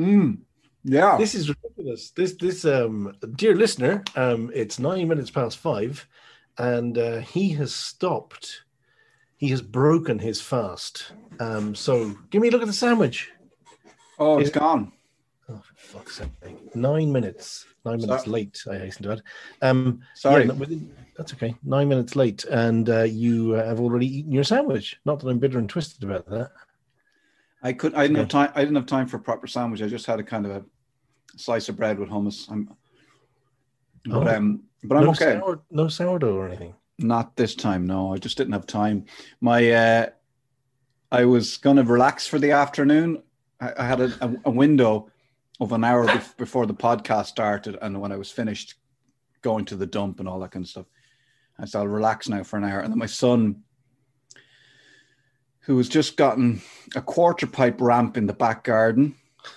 Mm, yeah. This is ridiculous. This this um dear listener, um it's nine minutes past five, and uh, he has stopped. He has broken his fast. Um, so give me a look at the sandwich. oh, it's Is- gone. Oh, for fuck's sake! Nine minutes. Nine minutes So- late. I hasten to add. Um, Sorry. yeah, within- that's okay. Nine minutes late, and uh, you uh, have already eaten your sandwich. Not that I'm bitter and twisted about that. I could. I didn't have time. I didn't have time for a proper sandwich. I just had a kind of a slice of bread with hummus. I'm, but Oh. um, but I'm no okay. Sour, no sourdough or anything. Not this time. No, I just didn't have time. My, uh, I was gonna relax for the afternoon. I, I had a, a, a window of an hour bef- before the podcast started, and when I was finished going to the dump and all that kind of stuff, I said I'll relax now for an hour. And then my son, who has just gotten a quarter pipe ramp in the back garden,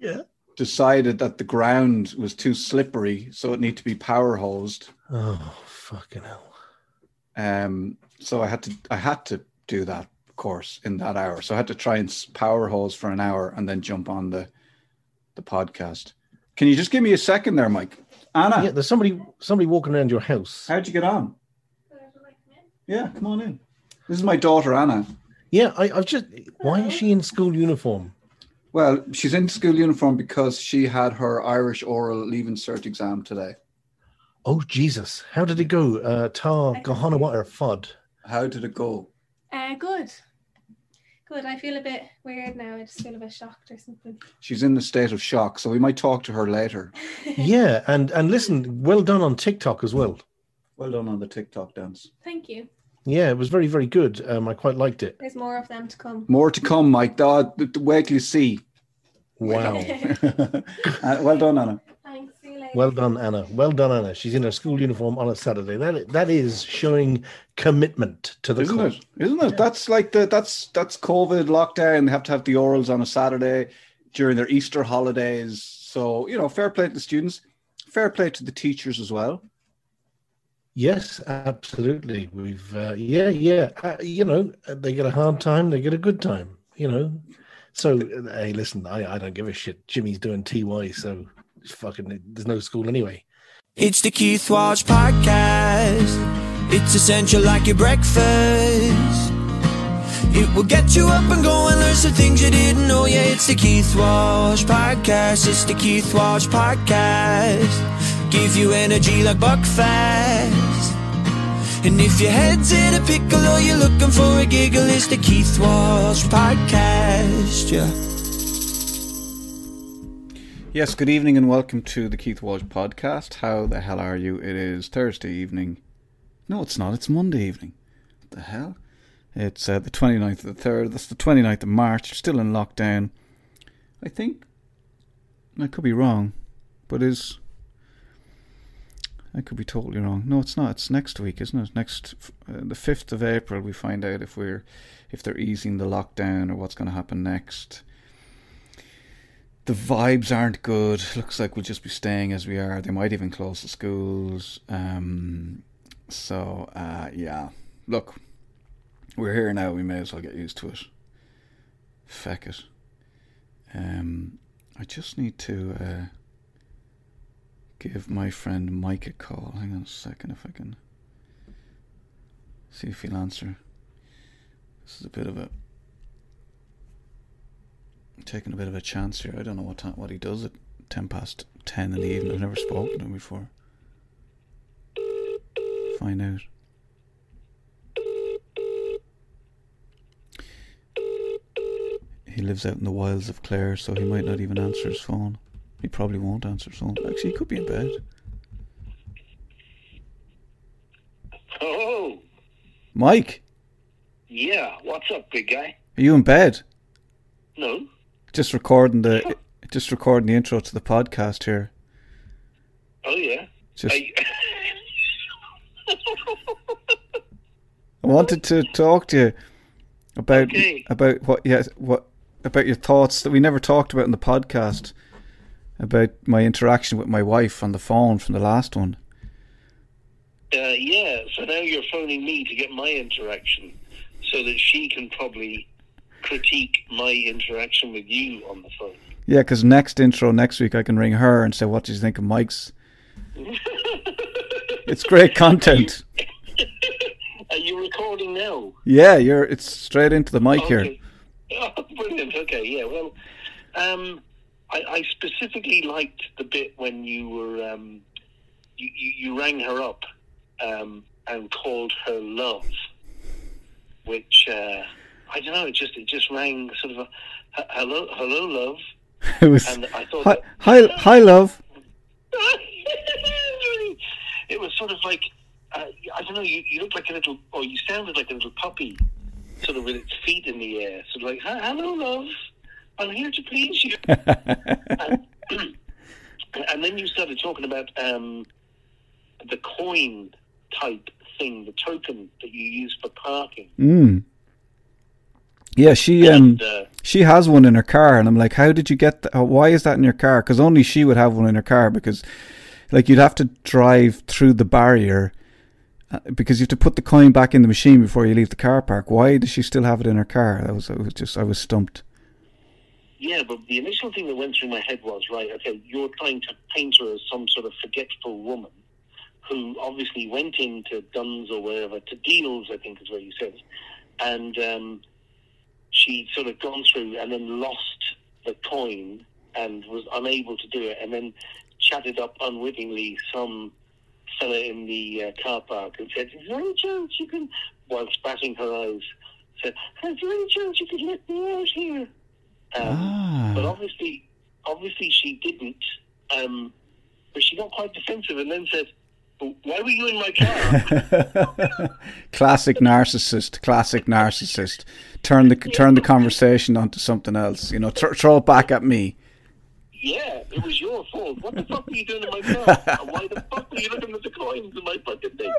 Yeah. decided that the ground was too slippery, so it needed to be power hosed. Oh fucking hell! Um, so I had to I had to do that, course, in that hour. So I had to try and power hose for an hour and then jump on the the podcast. Can you just give me a second there, Mike? Anna, Yeah, there's somebody somebody walking around your house. how'd you get on? Yeah, come on in. This is my daughter Anna. Yeah, I, I've just. Why is she in school uniform? Well, she's in school uniform because she had her Irish oral leaving cert exam today. Oh Jesus! How did it go? Uh, Tar Gohana what or Fud? How did it go? Uh, good. Good. I feel a bit weird now. I just feel a bit shocked or something. She's in a state of shock, so we might talk to her later. Yeah, and and listen, well done on TikTok as well. Well done on the TikTok dance. Thank you. Yeah, it was very very good. Um, I quite liked it. There's more of them to come. More to come, Mike. Da- d- d- Wait till you see. Wow. Uh, well done, Anna. Thanks. See you later. Well done, Anna. Well done, Anna. She's in her school uniform on a Saturday. That that is showing commitment to the Isn't cause. it? Isn't it? That's like the that's that's COVID lockdown. They have to have the orals on a Saturday during their Easter holidays. So you know, fair play to the students, fair play to the teachers as well. Yes, absolutely. We've uh, yeah yeah. Uh, you know, they get a hard time, they get a good time. You know. So uh, hey, listen, I, I don't give a shit. Jimmy's doing TY, so fucking there's no school anyway. It's the Keith Walsh Podcast. It's essential like your breakfast. It will get you up and going, learn some things you didn't know. Yeah, it's the Keith Walsh Podcast. It's the Keith Walsh Podcast. Give you energy like Buckfast. And if your head's in a pickle or you're looking for a giggle, it's the Keith Walsh Podcast. Yeah. Yes, good evening and welcome to the Keith Walsh podcast. How the hell are you? It is Thursday evening. No, it's not. It's Monday evening. What the hell? It's uh, the 29th of the 3rd. That's the 29th of March. Still in lockdown. I think. I could be wrong, but is. I could be totally wrong. No, it's not. It's next week, isn't it? Next, uh, the 5th of April, we find out if we're, if they're easing the lockdown or what's going to happen next the vibes aren't good. Looks like we'll just be staying as we are. They might even close the schools. Um, so uh, yeah, look, we're here now. We may as well get used to it. Feck it. Um, I just need to uh, give my friend Mike a call. Hang on a second, if I can see if he'll answer. This is a bit of a taking a bit of a chance here. I don't know what time, what he does at ten past ten in the evening. I've never spoken to him before. find out. He lives out in the wilds of Clare, so he might not even answer his phone. He probably won't answer his phone. Actually, he could be in bed. Oh, Mike, yeah. What's up, big guy? are you in bed? No. Just recording the just recording the intro to the podcast here. Oh, yeah. Just I, I wanted to talk to you about Okay. about what yes what about your thoughts that we never talked about in the podcast about my interaction with my wife on the phone from the last one. uh, yeah. So now you're phoning me to get my interaction, so that she can probably critique my interaction with you on the phone. Yeah, because next intro next week I can ring her and say what do you think of Mike's. it's great content. Are you recording now? Yeah, you're it's straight into the mic here. Okay. Oh, brilliant. Okay, yeah. Well, um, I, I specifically liked the bit when you were um, you, you, rang her up um, and called her love, which uh, I don't know. It just it just rang sort of a hello, hello, love. It was And I thought hi, that- hi, hi, love. it was sort of like uh, I don't know. You, you looked like a little, or you sounded like a little puppy, sort of with its feet in the air, sort of like "Hello, love, I'm here to please you." and, and then you started talking about um, the coin type thing, the token that you use for parking. Mm. Yeah, she um uh, she has one in her car, and I'm like, how did you get? Th- uh, why is that in your car? Because only she would have one in her car. Because, like, you'd have to drive through the barrier uh, because you have to put the coin back in the machine before you leave the car park. Why does she still have it in her car? That was, I was just I was stumped. Yeah, but the initial thing that went through my head was right. Okay, you're trying to paint her as some sort of forgetful woman who obviously went into Dunnes or wherever to deals. I think is what you said, and um, she'd sort of gone through and then lost the coin and was unable to do it, and then chatted up unwittingly some fella in the uh, car park and said, "Is there any chance you can?" Whilst batting her eyes, said, "Is there any chance you could let me out here?" Um, Ah. But obviously, obviously she didn't. Um, but she got quite defensive and then said, "Why were you in my car?" classic narcissist. Classic narcissist. Turn the turn the conversation onto something else. You know, th- throw it back at me. yeah, it was your fault. What the fuck were you doing in my car? and why the fuck were you looking at the coins in my fucking thing?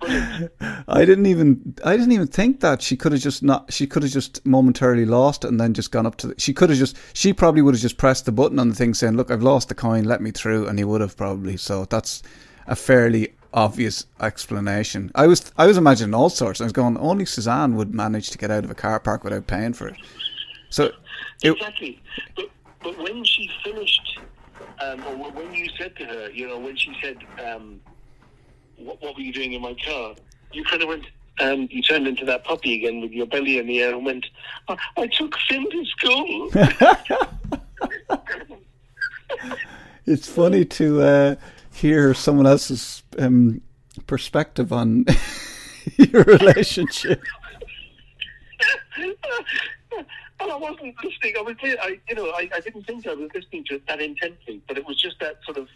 I didn't even I didn't even think that she could have just not she could have just momentarily lost and then just gone up to the, she could have just she probably would have just pressed the button on the thing saying look I've lost the coin let me through and he would have probably. So that's a fairly obvious explanation. I was I was imagining all sorts. I was going only Suzanne would manage to get out of a car park without paying for it. So Exactly. But, but when she finished, um, or when you said to her, you know, when she said, um, what, what were you doing in my car? You kind of went, um, you turned into that puppy again with your belly in the air and went, I, I took Finn to school. it's funny to uh, hear someone else's um, perspective on your relationship and I wasn't listening. I was, I, you know, I, I didn't think I was listening to it that intently, but it was just that sort of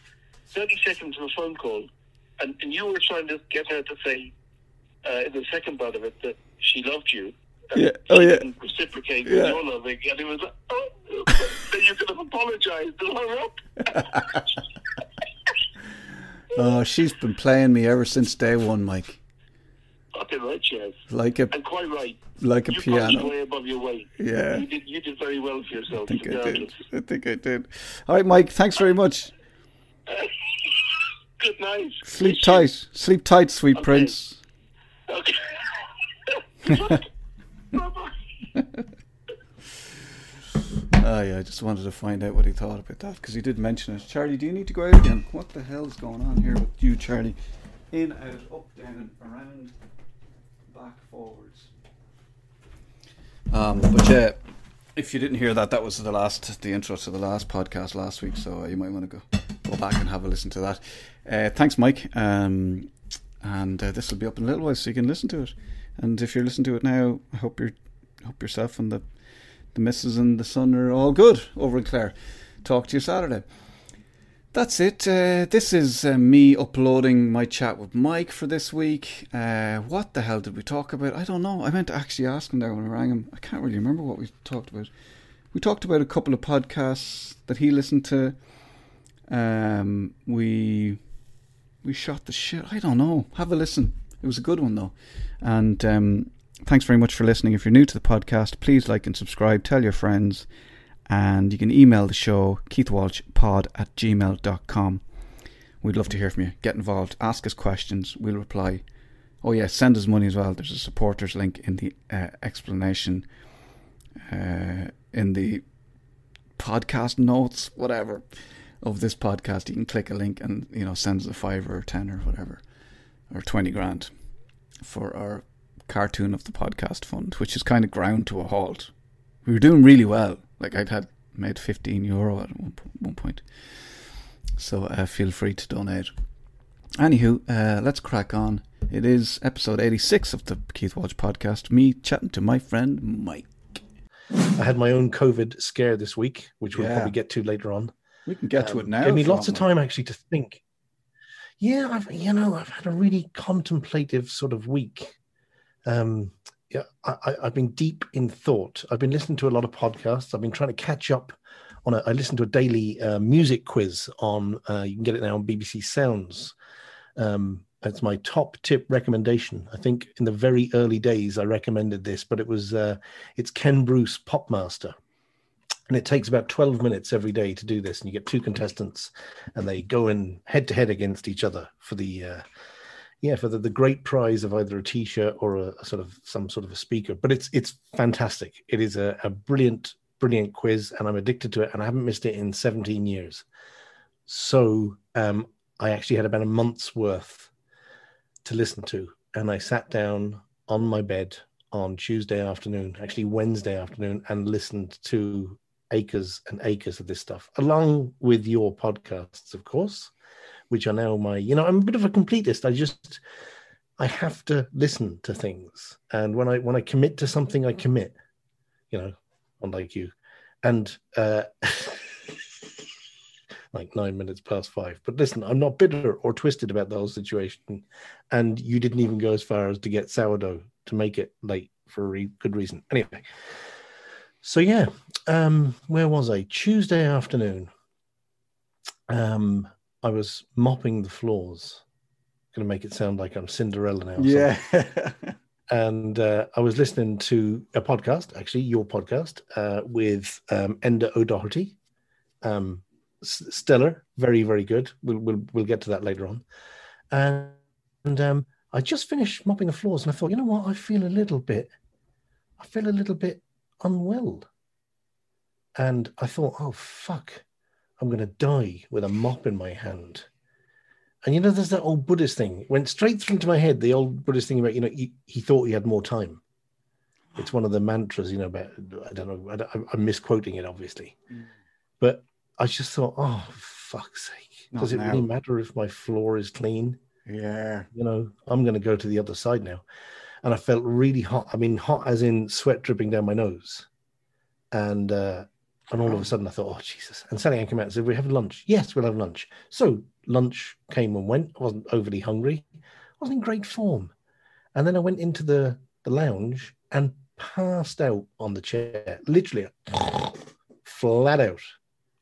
30 seconds of a phone call. And, and you were trying to get her to say, uh, in the second part of it, that she loved you. and Yeah. Oh, yeah. didn't reciprocate Yeah. your loving. And it was like, oh, then you could have apologized and hung up. oh she's been playing me ever since day one Mike Fucking right, she has. like a And quite right. like a you piano way above your weight. Yeah. You did, you did very well for yourself. I think I did. I think I did. All right, Mike. Thanks very much. Good night. Sleep tight. Sleep tight, sweet Okay. prince. Okay. Oh yeah, I just wanted to find out what he thought about that because he did mention it. Charlie, do you need to go out again? What the hell is going on here with you, Charlie? In, out, up, down, around, back, forwards. Um, but yeah, if you didn't hear that, that was the last, the intro to the last podcast last week. So you might want to go go back and have a listen to that. Uh, thanks, Mike. Um, and uh, this will be up in a little while, so you can listen to it. And if you're listening to it now, I hope you're hope yourself and the the missus and the son are all good over in Clare. Talk to you Saturday. That's it. Uh, this is uh, me uploading my chat with Mike for this week. Uh, what the hell did we talk about? I don't know. I meant to actually ask him there when I rang him. I can't really remember what we talked about. We talked about a couple of podcasts that he listened to. Um, we we shot the shit. I don't know. Have a listen. It was a good one though. And um, thanks very much for listening. If you're new to the podcast, please like and subscribe. Tell your friends and you can email the show keithwalshpod at gmail.com. We'd love to hear from you. Get involved. Ask us questions. We'll reply. Oh, yeah, send us money as well. There's a supporters link in the uh, explanation, uh, in the podcast notes, whatever, of this podcast. You can click a link and, you know, send us a five or ten or whatever, or 20 grand for our cartoon of the podcast fund, which is kind of ground to a halt. We were doing really well like I'd had made 15 euro at one, one point. So uh, feel free to donate. Anywho, uh, let's crack on. It is episode 86 of the Keith Walsh podcast. Me chatting to my friend Mike. I had my own COVID scare this week, which we'll Yeah. probably get to later on. We can get to it Um, now. Gave me lots of time actually to think. Yeah, I've you know I've had a really contemplative sort of week. Um, yeah, I, I, I've been deep in thought. I've been listening to a lot of podcasts. I've been trying to catch up on. A, I listened to a daily uh, music quiz on. Uh, you can get it now on BBC Sounds. Um, it's my top tip recommendation. I think in the very early days I recommended this, but it was uh, it's Ken Bruce Popmaster and it takes about 12 minutes every day to do this and you get two contestants and they go in head to head against each other for the uh, yeah for the, the great prize of either a t-shirt or a, a sort of some sort of a speaker. But it's it's fantastic. It is a, a brilliant brilliant quiz and i'm addicted to it and i haven't missed it in 17 years. So um, i actually had about a month's worth to listen to and i sat down on my bed on tuesday afternoon actually wednesday afternoon and listened to acres and acres of this stuff, along with your podcasts, of course, which are now my, you know, I'm a bit of a completist. I just, I have to listen to things, and when I when I commit to something, I commit, you know, unlike you, and uh, like nine minutes past five. But listen, I'm not bitter or twisted about the whole situation, and you didn't even go as far as to get sourdough to make it late for a re- good reason. Anyway. So yeah, um, where was I? Tuesday afternoon. Um, I was mopping the floors. Going to make it sound like I'm Cinderella now. Yeah. And uh, I was listening to a podcast, actually your podcast, uh, with um, Enda O'Doherty. Um, stellar, very very good. We'll we'll we'll get to that later on. And, and um, I just finished mopping the floors, and I thought, you know what? I feel a little bit. I feel a little bit unwell. And I thought, oh, fuck, I'm going to die with a mop in my hand. And you know, there's that old Buddhist thing. Went straight through into my head, the old Buddhist thing about, you know, he, he thought he had more time. It's one of the mantras, you know, about, I don't know, I I'm misquoting it, obviously. Mm. But I just thought, oh, fuck's sake. Not Does it now. really matter if my floor is clean? yeah. you know, I'm going to go to the other side now. And I felt really hot. I mean, hot as in sweat dripping down my nose. And uh, and all of a sudden I thought, oh Jesus! And Sally Ann came out and said, "We have lunch." Yes, we'll have lunch. So lunch came and went. I wasn't overly hungry. I wasn't in great form. And then I went into the the lounge and passed out on the chair, literally flat out,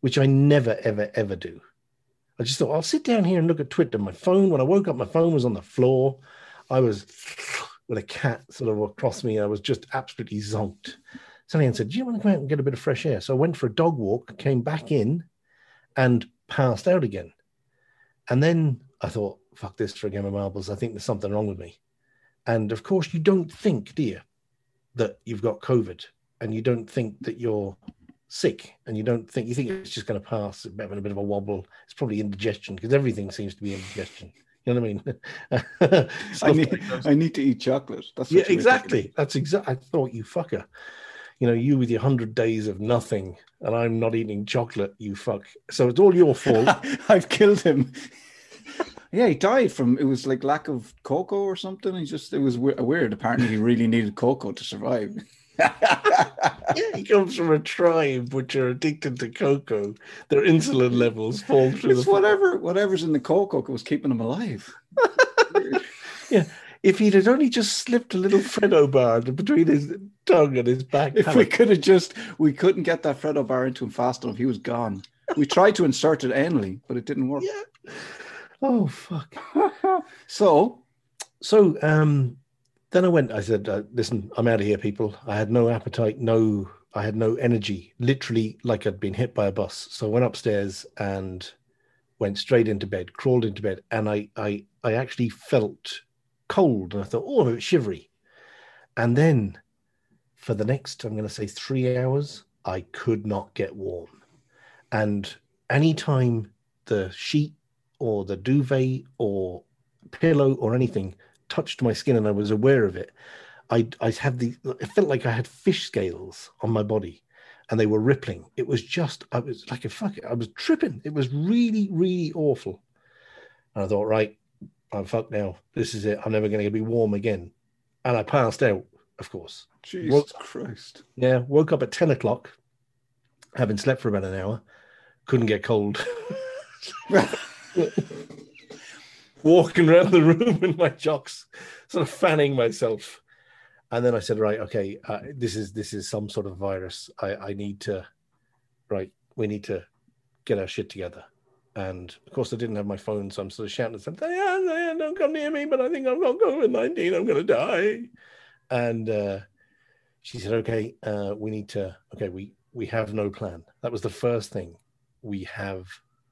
which I never ever ever do. I just thought I'll sit down here and look at Twitter. My phone, when I woke up, my phone was on the floor. I was with a cat sort of across me. I was just absolutely zonked. Sally Ann said, Do you want to go out and get a bit of fresh air? So I went for a dog walk, came back in and passed out again. And then I thought, fuck this for a game of marbles. I think there's something wrong with me. And of course, you don't think, do you, that you've got COVID and you don't think that you're sick and you don't think, you think it's just going to pass, a bit of a wobble. It's probably indigestion because everything seems to be indigestion. You know what I mean? I need, like. I need to eat chocolate. That's Yeah, what you were exactly. That's exactly. I thought you fucker. You know, you with your hundred days of nothing, and I'm not eating chocolate. You fuck. So it's all your fault. I've killed him. Yeah, he died from it was like lack of cocoa or something. He just it was weird. Apparently, he really needed cocoa to survive. Yeah, he comes from a tribe which are addicted to cocoa. Their insulin levels fall through it's the whatever whatever's in the cocoa was keeping him alive. Yeah, if he'd had only just slipped a little Freddo bar between his tongue and his back. If we could have just we couldn't get that Freddo bar into him fast enough, he was gone. We tried to insert it anally, but it didn't work. Yeah. Oh fuck. So So um, then I went. I said, uh, "Listen, I'm out of here, people. I had no appetite, no, I had no energy. Literally, like I'd been hit by a bus." So I went upstairs and went straight into bed, crawled into bed, and I, I, I actually felt cold, and I thought, "Oh, bit shivery." And then, for the next, I'm going to say three hours, I could not get warm, and anytime the sheet or the duvet or pillow or anything touched my skin and I was aware of it, I I had the it felt like I had fish scales on my body and they were rippling. It was just I was like a fuck it. I was tripping. It was really, really awful. And I thought, right, I'm fucked now. This is it. I'm never gonna be warm again. And I passed out, of course. Jesus Well- Christ. Yeah, woke up at 10 o'clock, having slept for about an hour, couldn't get cold. Walking around the room in my jocks, sort of fanning myself. And then I said, right, okay, uh, this is this is some sort of virus. I, I need to, right, we need to get our shit together. And of course, I didn't have my phone, so I'm sort of shouting at them, Diane, don't come near me, but I think I've got COVID 19. I'm going to die. And uh, she said, okay, uh, we need to, okay, we, we have no plan. That was the first thing. We have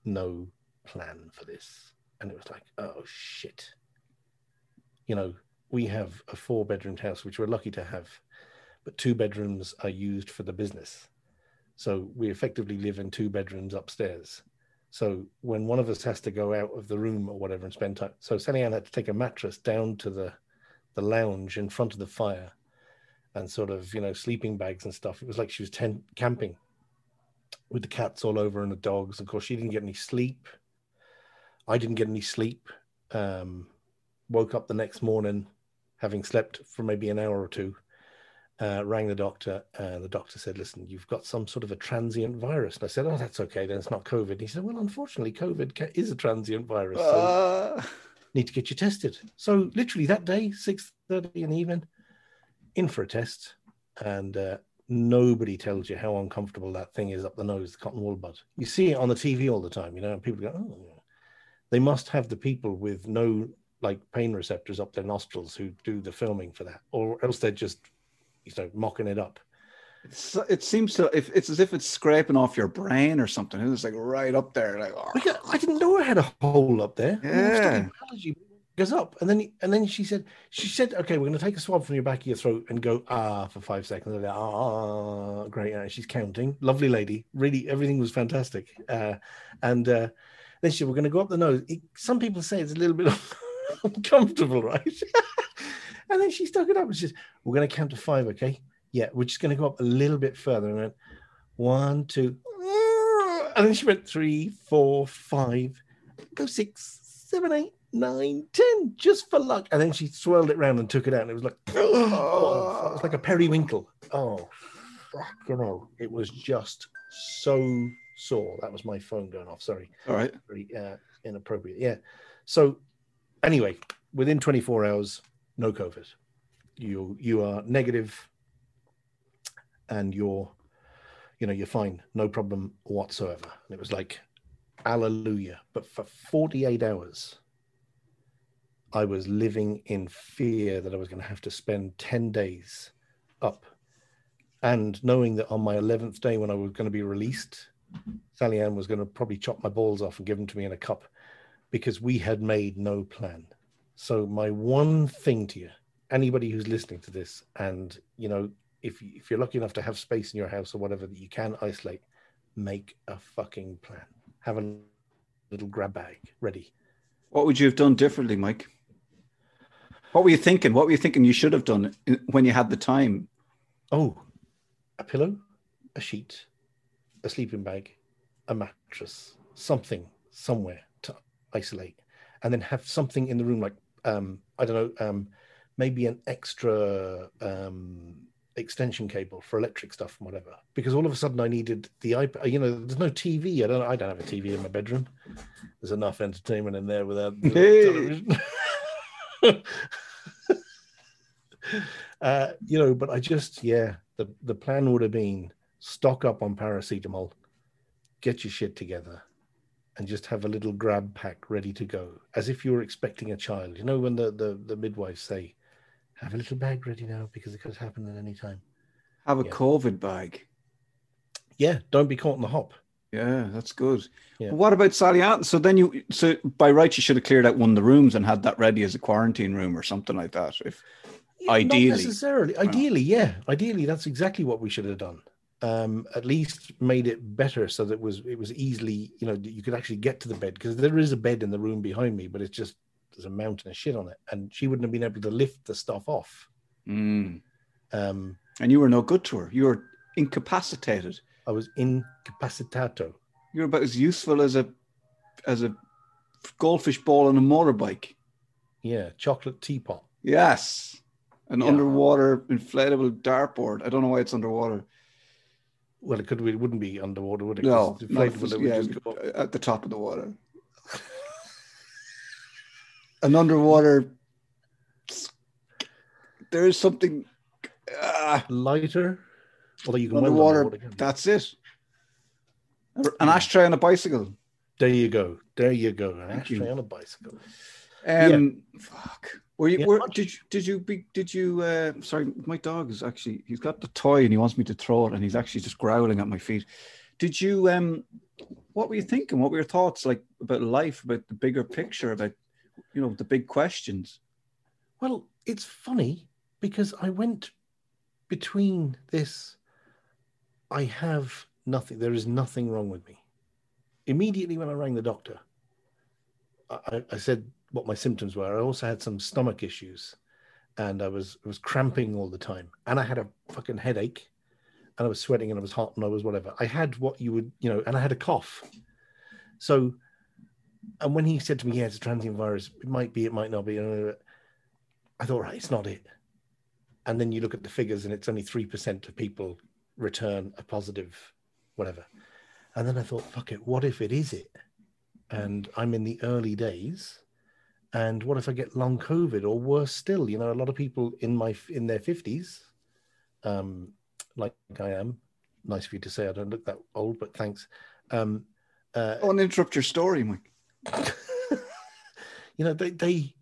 no plan for this. And it was like, oh shit. You know, we have a four bedroomed house, which we're lucky to have, but two bedrooms are used for the business. So we effectively live in two bedrooms upstairs. So when one of us has to go out of the room or whatever and spend time, so Sally Ann had to take a mattress down to the the lounge in front of the fire and sort of you know sleeping bags and stuff. It was like she was tent camping with the cats all over and the dogs. Of course, she didn't get any sleep. I didn't get any sleep. Um, woke up the next morning, having slept for maybe an hour or two. Uh, rang the doctor, and the doctor said, "Listen, you've got some sort of a transient virus." And I said, "Oh, that's okay. Then it's not COVID." And he said, "Well, unfortunately, COVID is a transient virus. So Uh, need to get you tested. So literally that day, six thirty in the evening, in for a test, and uh, nobody tells you how uncomfortable that thing is up the nose, the cotton wool bud. You see it on the TV all the time. You know, and people go, "Oh." They must have the people with no like pain receptors up their nostrils who do the filming for that, or else they're just, you know, mocking it up. it's, it seems to if it's as if it's scraping off your brain or something. It's like right up there, like oh. I, got- I didn't know I had a hole up there. Yeah. biology. Goes up, and then and then she said, she said, okay, we're going to take a swab from your back of your throat and go ah for five seconds. And like, ah, great. And she's counting. Lovely lady. Really, everything was fantastic. Uh, and uh, then she said, we're going to go up the nose. It, some people say it's a little bit uncomfortable, right? and then she stuck it up and she said, we're going to count to five, okay? Yeah, we're just going to go up a little bit further. And went, one, two, and then she went three, four, five, go six, seven, eight, nine, ten, just for luck. And then she swirled it round and took it out, and it was like, oh, it was like a periwinkle. Oh, fuck, you know, it was just so sore. That was my phone going off. Sorry, all right. very uh, inappropriate. Yeah. So, anyway, within 24 hours, no COVID. You you are negative, and you're, you know, you're fine, no problem whatsoever. And it was like, hallelujah. But for 48 hours, I was living in fear that I was going to have to spend 10 days up, and knowing that on my 11th day when I was going to be released, Sally Ann was going to probably chop my balls off and give them to me in a cup because we had made no plan. So my one thing to you, anybody who's listening to this, and you know, if if you're lucky enough to have space in your house or whatever that you can isolate, make a fucking plan. Have a little grab bag ready. What would you have done differently, Mike? What were you thinking? What were you thinking you should have done when you had the time? Oh, a pillow, a sheet, a sleeping bag, a mattress, something somewhere to isolate. and then have something in the room like um, I don't know, um, maybe an extra um, extension cable for electric stuff and whatever. Because all of a sudden I needed the iPad. You know, there's no TV. I don't. I don't have a TV in my bedroom. There's enough entertainment in there without the Hey. television. uh, you know, but I just yeah, the the plan would have been stock up on paracetamol, get your shit together, and just have a little grab pack ready to go, as if you were expecting a child. You know, when the the, the midwives say, "Have a little bag ready now because it could happen at any time." Have a Yeah. COVID bag. Yeah, don't be caught in the hop. Yeah, that's good. Yeah. What about Sally Ann? So then you, so by right, you should have cleared out one of the rooms and had that ready as a quarantine room or something like that. If Yeah, Ideally. not necessarily. Ideally, yeah. Ideally, that's exactly what we should have done. Um, at least made it better so that it was it was easily, you know, you could actually get to the bed because there is a bed in the room behind me, but it's just there's a mountain of shit on it, and she wouldn't have been able to lift the stuff off. Mm. Um, and you were no good to her, you were incapacitated. I was incapacitato. You're about as useful as a as a goldfish ball on a motorbike. Yeah, chocolate teapot. Yes, an Yeah. underwater inflatable dartboard. I don't know why it's underwater. Well, it could it wouldn't be underwater, would it? No, 'Cause it's no, inflatable, it yeah, at the top of the water. An underwater. There is something. ah, lighter. Although you can underwater. underwater, can't? That's it. An ashtray on a bicycle. There you go. There you go. An Thank ashtray you. on a bicycle. Um, fuck. Were you? Yeah, Were, did you? Did you? Be, did you? Uh, sorry, my dog is actually. He's got the toy and he wants me to throw it, and he's actually just growling at my feet. Did you? Um, what were you thinking? What were your thoughts like about life, about the bigger picture, about you know the big questions? Well, it's funny because I went between this. I have nothing. There is nothing wrong with me. Immediately when I rang the doctor, I, I- I said what my symptoms were. I also had some stomach issues, and I was was cramping all the time, and I had a fucking headache, and I was sweating, and I was hot, and I was whatever. I had what you would, you know, and I had a cough. So, and when he said to me, "Yeah, it's a transient virus. It might be. It might not be." I thought, right, it's not it. And then you look at the figures, and it's only three percent of people return a positive, whatever. And then I thought, fuck it, what if it is it? And I'm in the early days, and what if I get long COVID or worse still? You know, a lot of people in my in their fifties, um, like I am. Nice of you to say I don't look that old, but thanks. Um, uh, to interrupt your story, Mike. you know they they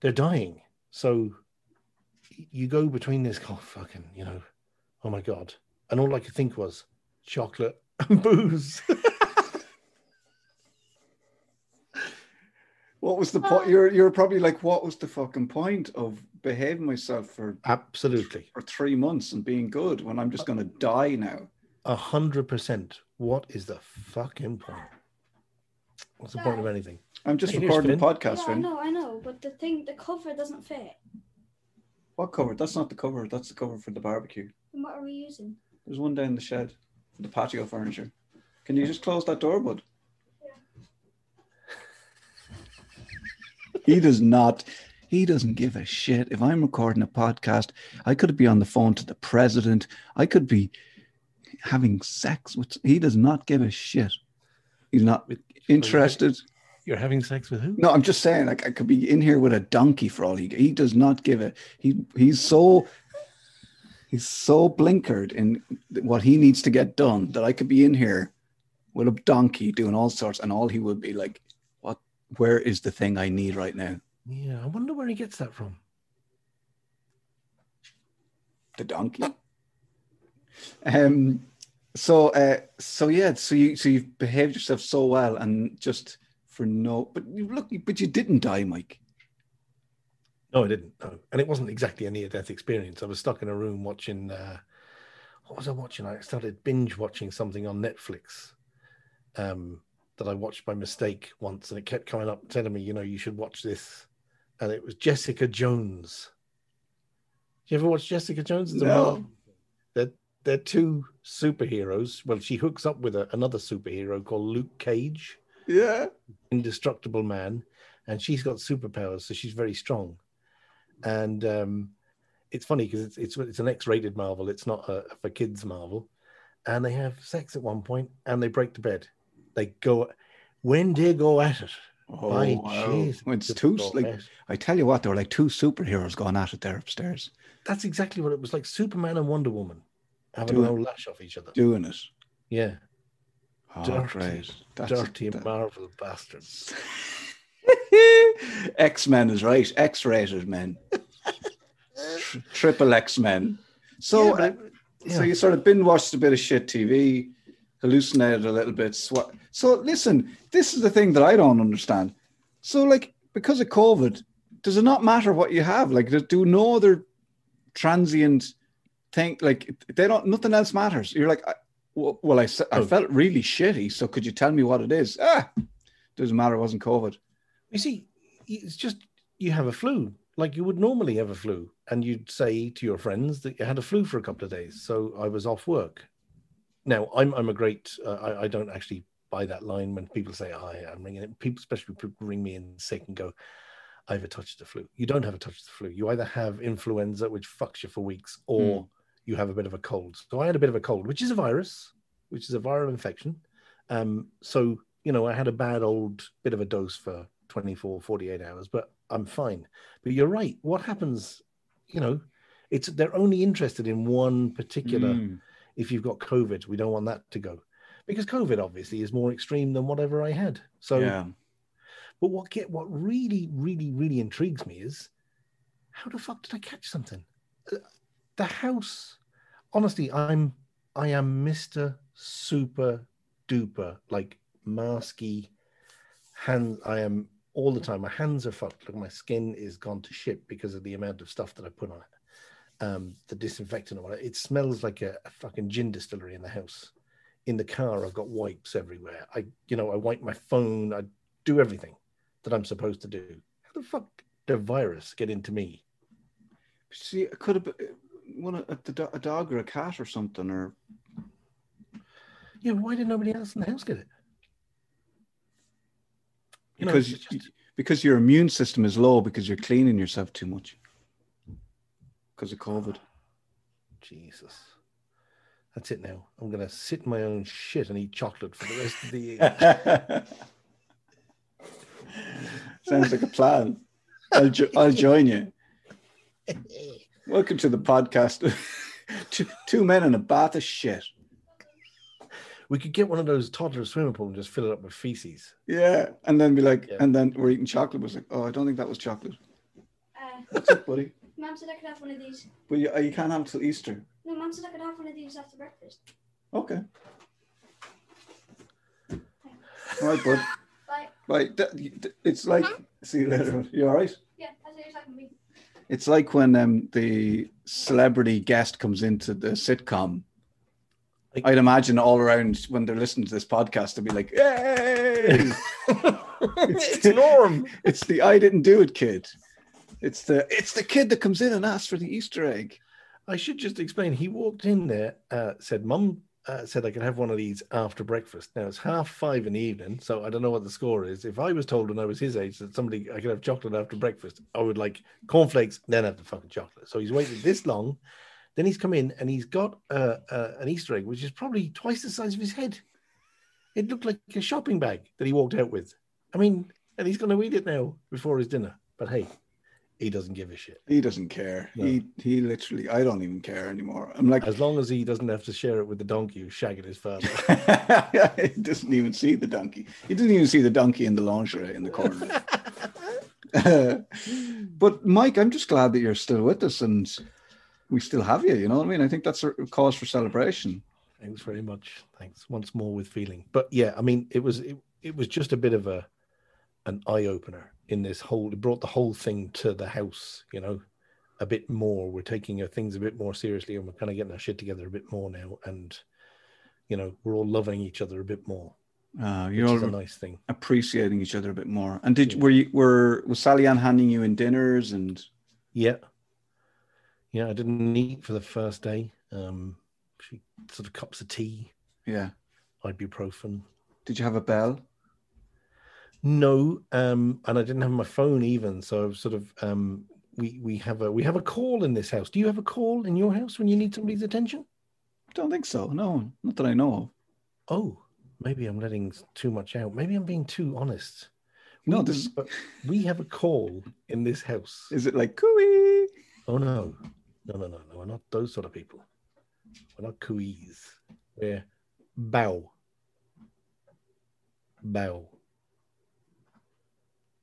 they're dying so you go between this oh fucking you know oh my god and all i could think was chocolate and booze What was the point? Uh. You're you're probably like, what was the fucking point of behaving myself for absolutely for three months and being good when I'm just going to die now? a hundred percent what is the fucking point what's the point of anything I'm just Hey, recording a podcast, yeah, I Finn. know, I know, but the thing, the cover doesn't fit. What cover? That's not the cover. That's the cover for the barbecue. And what are we using? There's one down the shed for the patio furniture. Can you just close that door, bud? He does not. He doesn't give a shit. If I'm recording a podcast, I could be on the phone to the president. I could be having sex with. He does not give a shit. He's not With- interested. you're having sex with who No, I'm just saying, like I could be in here with a donkey for all he he does not give a he he's so he's so blinkered in what he needs to get done that I could be in here with a donkey doing all sorts, and all he would be like, "What? Where is the thing I need right now? yeah i wonder where he gets that from The donkey." Um. So, uh, so yeah, so you so you've behaved yourself so well, and just for no, but you look, but you didn't die, Mike. No, I didn't. No. And it wasn't exactly a near death experience. I was stuck in a room watching, uh, what was I watching? I started binge watching something on Netflix um, that I watched by mistake once, and it kept coming up telling me, you know, you should watch this. And it was Jessica Jones. You ever watch Jessica Jones? No. Marvel- They're, they're two superheroes. Well, she hooks up with a, another superhero called Luke Cage Yeah. indestructible man and she's got superpowers, so she's very strong. And um, it's funny because it's, it's it's an X-rated Marvel. It's not a for kids Marvel, and they have sex at one point, and they break the bed. They go when they go at it. Oh, My wow. Jesus, It's two, like, at. I tell you what, they were like two superheroes going at it there upstairs, That's exactly what it was like. Superman and Wonder Woman having Doing- no lash off each other. doing it. Yeah, Oh, dirty, dirty that- Marvel bastards. X Men is right. X rated men. Tri- triple X Men. So, Yeah, but uh, so yeah. you sort of binge watched a bit of shit TV, hallucinated a little bit. Sw- so listen, this is the thing that I don't understand. So, like, because of COVID, does it not matter what you have? Like, do- no other transient thing like they don't? Nothing else matters. You're like, I, well, I, I Oh. felt really shitty. So could you tell me what it is? Ah, doesn't matter. It wasn't COVID. You see, it's just you have a flu like you would normally have a flu, and you'd say to your friends that you had a flu for a couple of days. So I was off work. Now I'm I'm a great. Uh, I, I don't actually buy that line when people say oh, I am ringing it. People, especially people ring me in sick and go, "I have a touch of the flu." You don't have a touch of the flu. You either have influenza, which fucks you for weeks, or you have a bit of a cold. So I had a bit of a cold, which is a virus, which is a viral infection. Um, so you know, I had a bad old bit of a dose for 24, 48 hours, but I'm fine. But you're right. What happens, you know, it's they're only interested in one particular. Mm. If you've got COVID, we don't want that to go because COVID obviously is more extreme than whatever I had. So, yeah. but what get what really, really, really intrigues me is how the fuck did I catch something? Uh, The house, honestly, I'm I am Mister Super Duper like masky hand. I am all the time. My hands are fucked. Look, my skin is gone to shit because of the amount of stuff that I put on it. Um, the disinfectant or whatever. It smells like a, a fucking gin distillery in the house. In the car, I've got wipes everywhere. I, you know, I wipe my phone. I do everything that I'm supposed to do. How the fuck did a virus get into me? See, it could have been one a, a, a dog or a cat or something, or Yeah, why did nobody else in the house get it? You because it's just- because your immune system is low because you're cleaning yourself too much because of COVID. Jesus. That's it now. I'm gonna sit in my own shit and eat chocolate for the rest of the year. Sounds like a plan. I'll, jo- I'll join you. Welcome to the podcast. two, two men in a bath of shit. we could get one of those toddler swimming pool and just fill it up with feces. Yeah, and then be like, Yeah. and then we're eating chocolate. Was like, oh, I don't think that was chocolate. Uh, What's up, buddy? Mum said I could have one of these. But you, uh, you can't have it till Easter. No, Mum said I could have one of these after breakfast. Okay. All right, bud. Bye. Right, that- th- it's like see you later. You all right? Yeah, I thought you talking to me. It's like when um, the celebrity guest comes into the sitcom. Like- I'd imagine all around when they're listening to this podcast, they'll be like, "Hey, it's Norm. it's the I didn't do it kid. It's the it's the kid that comes in and asks for the Easter egg." I should just explain. He walked in there, uh, said, "Mum uh, said I could have one of these after breakfast." Now it's half five in the evening, so I don't know what the score is. If I was told when I was his age that somebody I could have chocolate after breakfast, I would like cornflakes, then have the fucking chocolate. So he's waited this long, then he's come in and he's got uh, uh, an Easter egg, which is probably twice the size of his head. It looked like a shopping bag that he walked out with. I mean, and he's going to eat it now before his dinner. But hey, he doesn't give a shit. He doesn't care. No. He he literally. I don't even care anymore. I'm like, As long as he doesn't have to share it with the donkey who's shagging his father. he doesn't even see the donkey. He doesn't even see the donkey in the lingerie in the corner. but Mike, I'm just glad that you're still with us and we still have you. You know what I mean? I think that's a cause for celebration. Thanks very much. Thanks once more with feeling. But yeah, I mean, it was it, it was just a bit of a an eye opener in this whole. It brought the whole thing to the house. You know, a bit more. We're taking uh, things a bit more seriously, and we're kind of getting our shit together a bit more now. And you know, we're all loving each other a bit more, Uh, you're a nice thing. appreciating each other a bit more. And did Yeah. were you were was Sally Ann handing you in dinners and Yeah, yeah. I didn't eat for the first day. Um, she sort of cups of tea, yeah? ibuprofen. Did you have a bell? No, um, and I didn't have my phone even, so sort of um, we we have a we have a call in this house. Do you have a call in your house when you need somebody's attention? I don't think so. No, not that I know of. Oh, maybe I'm letting too much out. Maybe I'm being too honest. No, We- this we have a call in this house. is it like cooey. Oh no, no, no, no, no. We're not those sort of people. We're not cooies. We're bow. Bow.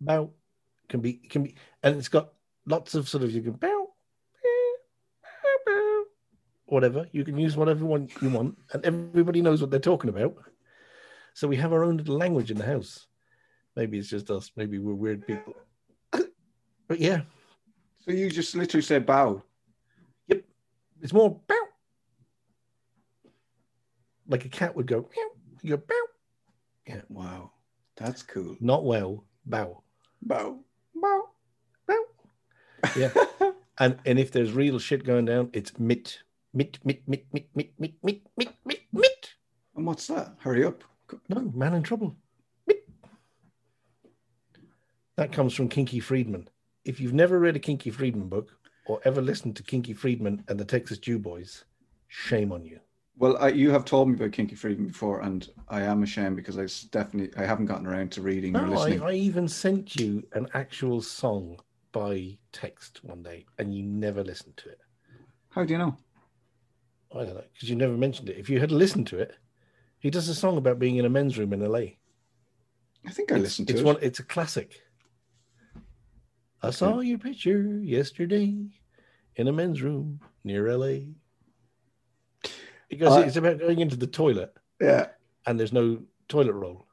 Bow can be can be, and it's got lots of sort of you can bow, whatever. You can use whatever one you want, and everybody knows what they're talking about. So we have our own little language in the house. Maybe it's just us. Maybe we're weird people. But yeah, So you just literally say bow. Yep. It's more bow. Like a cat would go, meow. You go, bow. Wow, that's cool. Not well, bow. Bow. Bow. Bow. Yeah. and and if there's real shit going down, it's mit. Mit, mit, mit, mit, mit, mit, mit, mit, mit, mit. And what's that? Hurry up. No, man in trouble. Mit. That comes from Kinky Friedman. If you've never read a Kinky Friedman book or ever listened to Kinky Friedman and the Texas Jew Boys, shame on you. Well, I, you have told me about Kinky Friedman before, and I am ashamed because I definitely I haven't gotten around to reading or No, I, listening. I even sent you an actual song by text one day, and you never listened to it. How do you know? I don't know because you never mentioned it. If you had listened to it, he does a song about being in a men's room in LA. I think I It's- listened to it's it. one. It's a classic. I saw your picture yesterday in a men's room near LA. Because Uh, it's about going into the toilet Yeah. and there's no toilet roll,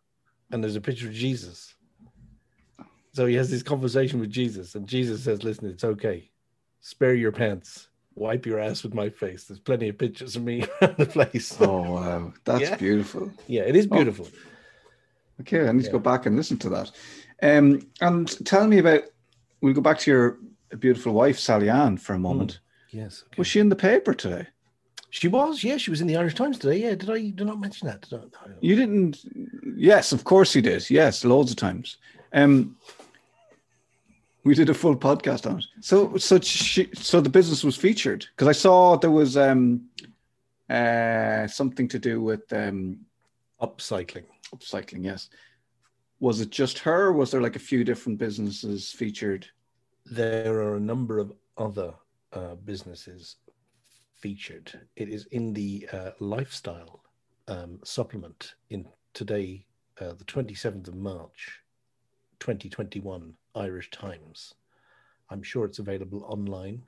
and there's a picture of Jesus. So he has this conversation with Jesus, and Jesus says, "Listen, it's okay. Spare your pants. Wipe your ass with my face. There's plenty of pictures of me around the place." Oh wow, that's Yeah. beautiful. yeah, it is Oh. beautiful. Okay, I need to go back and listen to that. Um, and tell me about. We'll go back to your beautiful wife, Sally Ann, for a moment. Yes. okay. Was she in the paper today? She was. Yeah, she was in the Irish Times today. Yeah. Did I did not mention that? Did I- no. You didn't. Yes, of course you did. Yes, loads of times. Um, we did a full podcast on it. So, so she, so the business was featured because I saw there was um, uh, something to do with um, Upcycling. upcycling. Yes. Was it just her? Or was there like a few different businesses featured? There are a number of other uh, businesses featured. It is in the uh, lifestyle um, supplement in today, uh, the 27th of March, 2021, Irish Times. I'm sure it's available online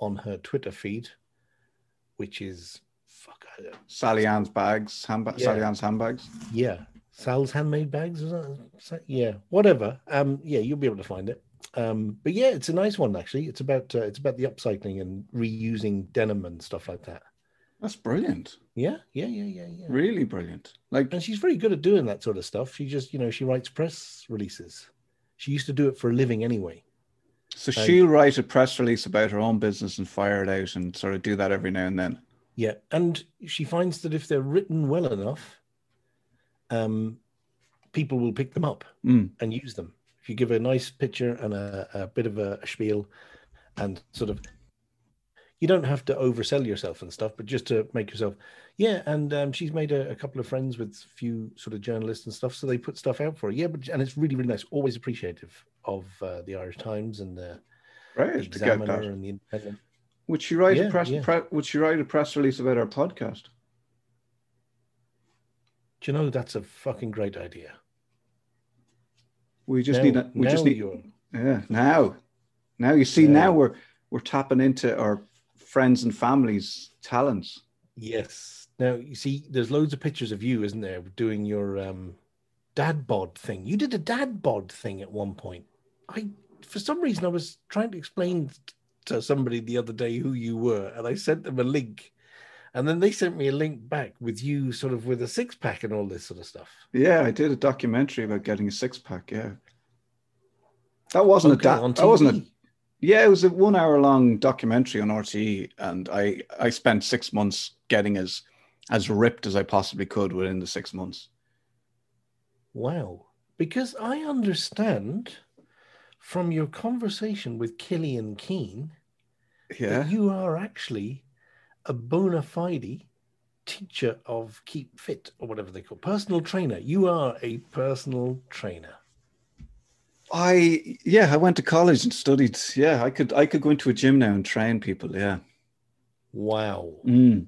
on her Twitter feed, which is fuck. I don't, Sally Ann's bags, handba- Yeah. Sally Ann's handbags. yeah, Sal's handmade bags. Is that- yeah, whatever. Um, yeah, you'll be able to find it. Um, but yeah, it's a nice one actually. It's about uh, it's about the upcycling and reusing denim and stuff like that. That's brilliant. Yeah, yeah, yeah, yeah, yeah. Really brilliant. Like, And she's very good at doing that sort of stuff. She just, you know, she writes press releases. She used to do it for a living anyway. so she'll write a press release about her own business and fire it out and sort of do that every now and then. Yeah, and she finds that if they're written well enough, um, people will pick them up Mm. and use them. If you give a nice picture and a, a bit of a, spiel, and sort of, you don't have to oversell yourself and stuff, but just to make yourself, yeah. And um, she's made a, a couple of friends with a few sort of journalists and stuff, so they put stuff out for her. Yeah, but and it's really really nice. Always appreciative of uh, the Irish Times and the, the Right. Get Examiner and the Independent. Would she write Yeah, a press? yeah. Pre- would she write a press release about our podcast? Do you know that's a fucking great idea? We just Now- need. A, we just need. Yeah. Now, now you see. Now. Now we're we're tapping into our friends and families' talents. Yes. Now you see, there's loads of pictures of you, isn't there, doing your um, dad bod thing. You did a dad bod thing at one point. I, for some reason, I was trying to explain to somebody the other day who you were, and I sent them a link, and then they sent me a link back with you, sort of with a six pack and all this sort of stuff. Yeah, I did a documentary about getting a six pack. Yeah, that wasn't Okay, a da- that wasn't a yeah. It was a one hour long documentary on RTE, and I I spent six months getting as as ripped as I possibly could within the six months. Wow. because I understand from your conversation with Killian Keane Yeah. that you are actually a bona fide teacher of keep fit or whatever they call personal trainer. You are a personal trainer. I yeah, I went to college and studied. Yeah, I could I could go into a gym now and train people. Yeah. Wow. Mm.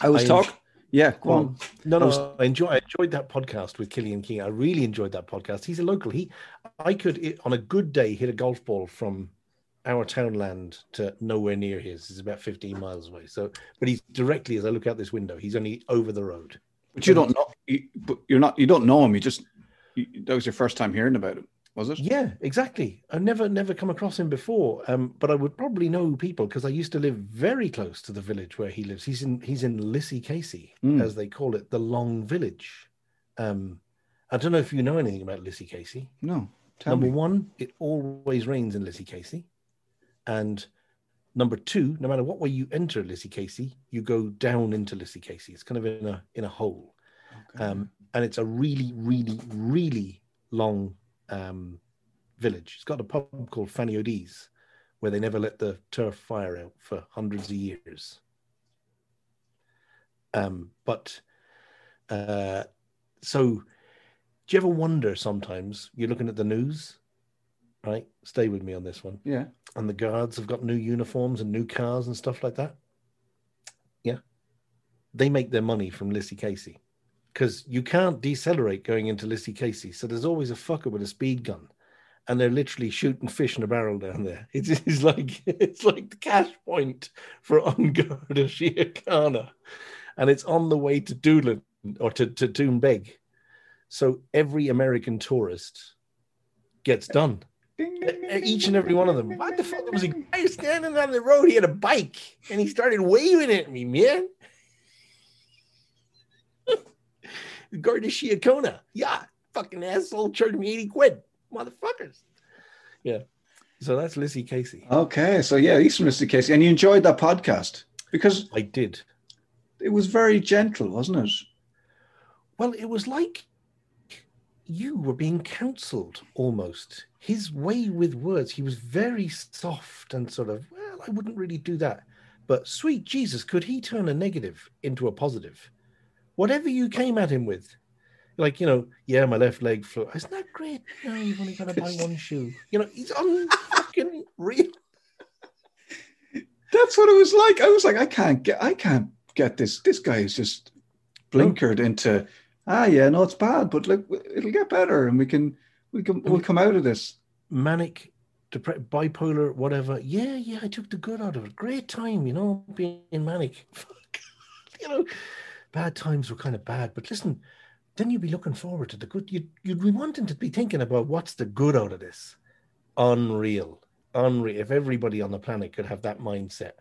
I was talking. Yeah, go Well, on. no, I was- I enjoy. I enjoyed that podcast with Killian Keane. I really enjoyed that podcast. He's a local. He, I could on a good day hit a golf ball from our townland to nowhere near his. It's about fifteen miles away. So, but he's directly as I look out this window. He's only over the road. But you don't know. You, but you're not. You don't know him. You just. You, that was your first time hearing about him, was it? Yeah, exactly. I've never never come across him before, um, but I would probably know people because I used to live very close to the village where he lives. He's in he's in Lissycasey, Mm. as they call it, the Long Village. Um, I don't know if you know anything about Lissycasey. No. Tell number me. one, it always rains in Lissycasey, and number two, no matter what way you enter Lissycasey, you go down into Lissycasey. It's kind of in a in a hole um, and it's a really, really, really long um, village. It's got a pub called Fanny O'Dea's, where they never let the turf fire out for hundreds of years. Um, but uh, so, do you ever wonder sometimes? You're looking at the news, right? Stay with me on this one. Yeah. And the guards have got new uniforms and new cars and stuff like that. Yeah, they make their money from Lissycasey because you can't decelerate going into Lissycasey. So there's always a fucker with a speed gun, and they're literally shooting fish in a barrel down there. It's, it's like it's like the cash point for An Garda Síochána, and it's on the way to Doolin or to to Doonbeg. So every American tourist gets done. Each and every one of them. What the fuck? There was a guy standing on the road. He had a bike, and he started waving at me, man. Garda Síochána. Yeah, fucking asshole charged me 80 quid. Motherfuckers. Yeah. So that's Lissycasey. Okay, so yeah, he's from Mr. Casey, and you enjoyed that podcast because I did. it was very gentle, wasn't it? Well, it was like you were being counseled almost. His way with words, he was very soft and sort of, well, I wouldn't really do that. But sweet Jesus, could he turn a negative into a positive? Whatever you came at him with, like, you know, yeah, my left leg flew. Isn't that great? No, you've only got to buy one shoe. You know, he's on fucking real. That's what it was like. I was like, I can't get, I can't get this. This guy is just blinkered into, ah, yeah, no, it's bad, but look, it'll get better, and we can, we can, we'll come out of this. manic, depre- bipolar, whatever. Yeah, yeah, I took the good out of it. Great time, you know, being manic. You know, bad times were kind of bad, but listen, then you'd be looking forward to the good. You'd, you'd be wanting to be thinking about what's the good out of this. Unreal. Unreal. If everybody on the planet could have that mindset,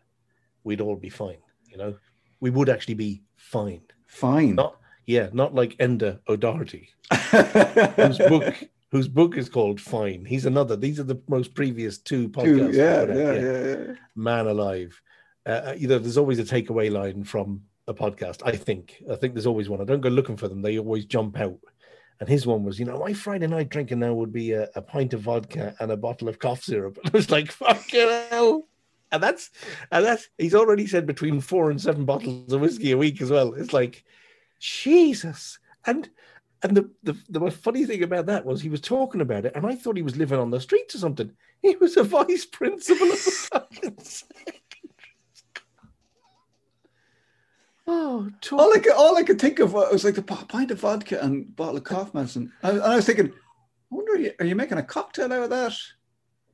we'd all be fine, you know? We would actually be fine. Fine. Not, yeah, not like Enda O'Doherty whose book whose book is called Fine. He's another. These are the most previous two podcasts. we yeah, yeah, yeah, yeah. Man alive. Uh, you know, there's always a takeaway line from a podcast. I think. I think there's always one. I don't go looking for them. They always jump out. And his one was, you know, my Friday night drinking now would be a, a pint of vodka and a bottle of cough syrup. And I was like, fucking hell. And that's and that's he's already said between four and seven bottles of whiskey a week as well. It's like, Jesus. And and the, the the most funny thing about that was he was talking about it, and I thought he was living on the streets or something. He was a vice principal of a fucking Oh, talk- All I could, all I could think of was like the p- pint of vodka and bottle of cough medicine. I, and I was thinking, I wonder, are you, are you making a cocktail out of that?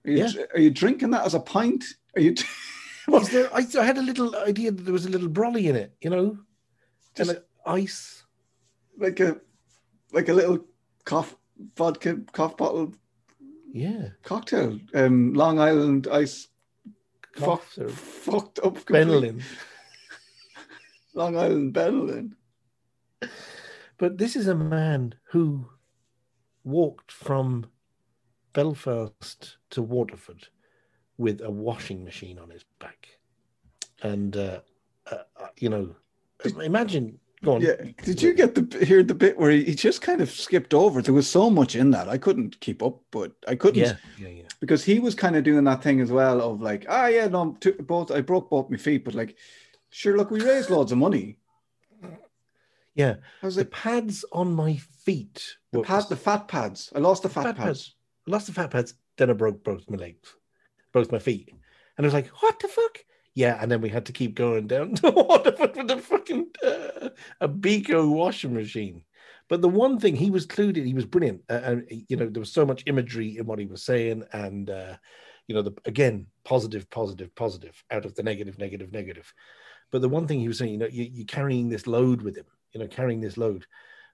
Are you, Yeah. are you drinking that as a pint? Are you? Is there, I, I had a little idea that there was a little brolly in it, you know, Just- and a, ice. like a like a little cough vodka cough bottle Yeah, cocktail. Um, Long Island ice. Cough fuck- fucked up. completely. Long Island Benylin. But this is a man who walked from Belfast to Waterford with a washing machine on his back. And, uh, uh, uh, you know, imagine Yeah. Did you get the hear the bit where he, he just kind of skipped over? There was so much in that I couldn't keep up, but I couldn't Yeah, yeah, yeah. because he was kind of doing that thing as well of like, ah, yeah, no, two, both I broke both my feet, but like, sure, look, we raised loads of money. Yeah. I was The like, pads on my feet. the were- pad, the fat pads. I lost the fat, fat pads. pads. Lost the fat pads. Then I broke both my legs, both my feet, and I was like, "What the fuck?" Yeah, and then we had to keep going down to Waterford with a fucking uh, a Beko washing machine. But the one thing he was clued in, he was brilliant, uh, and you know there was so much imagery in what he was saying, and uh, you know the again positive, positive, positive out of the negative, negative, negative. But the one thing he was saying, you know, you, you're carrying this load with him, you know, carrying this load.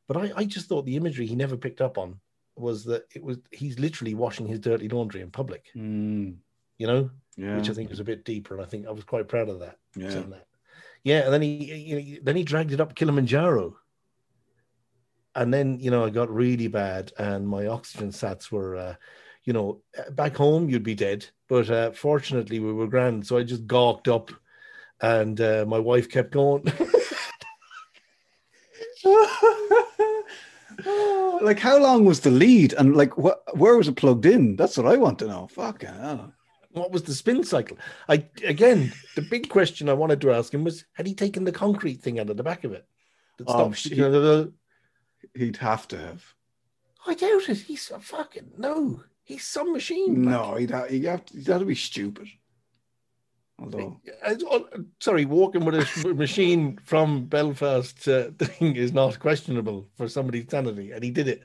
But I, I just thought the imagery he never picked up on was that it was he's literally washing his dirty laundry in public, Mm, you know, yeah. which I think was a bit deeper, and I think I was quite proud of that. Yeah. that. yeah. And then he, you know, then he dragged it up Kilimanjaro, and then you know I got really bad, and my oxygen sats were, uh, you know, back home you'd be dead, but uh, fortunately we were grand, so I just gawked up, and uh, my wife kept going. Like how long was the lead and like what where was it plugged in that's what i want to know fucking hell what was the spin cycle? I again, the big question I wanted to ask him was: Had he taken the concrete thing out of the back of it? That Oh, stops, you know, the- the- he'd have to have I doubt it. He's a fucking no. He's some machine. no he'd have, he'd have to, he'd have to be stupid although uh, sorry, walking with a machine from Belfast uh, thing is not questionable for somebody's sanity, and he did it.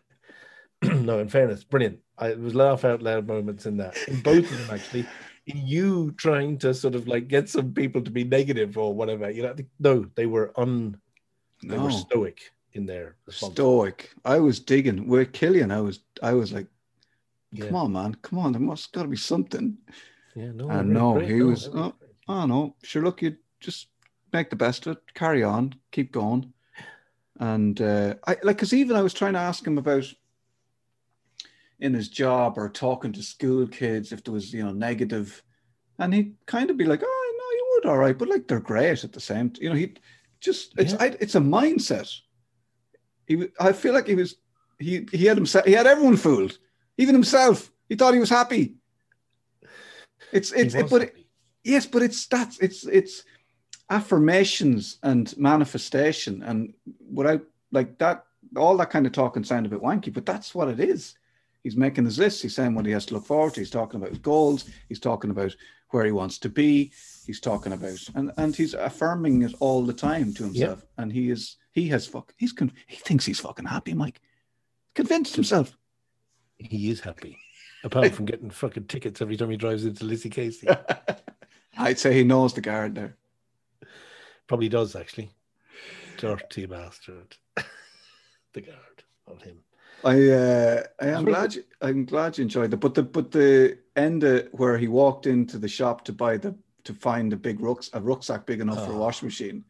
no, in fairness, brilliant. I, it was laugh out loud moments in that, in both of them actually. In you trying to sort of like get some people to be negative or whatever, you know, no, they were un, they no were stoic in their response. stoic i was digging We're killing. i was i was like Yeah. come on man come on there must got to be something Yeah, no, And no, great. he No, was- oh. oh no sure look you just make the best of it carry on keep going and uh i like because even i was trying to ask him about in his job or talking to school kids if there was you know negative and he'd kind of be like oh no you would all right but like they're great at the same t-. you know he just it's Yeah. I, it's a mindset he i feel like he was he he had himself he had everyone fooled even himself he thought he was happy it's it's it, but it, yes but it's that's it's it's affirmations and manifestation and without like that all that kind of talking sound a bit wanky but that's what it is he's making his list. He's saying what he has to look forward to. He's talking about his goals. He's talking about where he wants to be. He's talking about and and he's affirming it all the time to himself. And he is he has fuck he's con- he thinks he's fucking happy mike. Convinced himself. He is happy, apart from getting fucking tickets every time he drives into Lissycasey. i'd say he knows the guard there. Probably does actually. Dirty bastard. the guard. On him. I uh, I am glad you, I'm glad you enjoyed that. But the but the end where he walked into the shop to buy the to find a big rucks a rucksack big enough for a Oh. washing machine.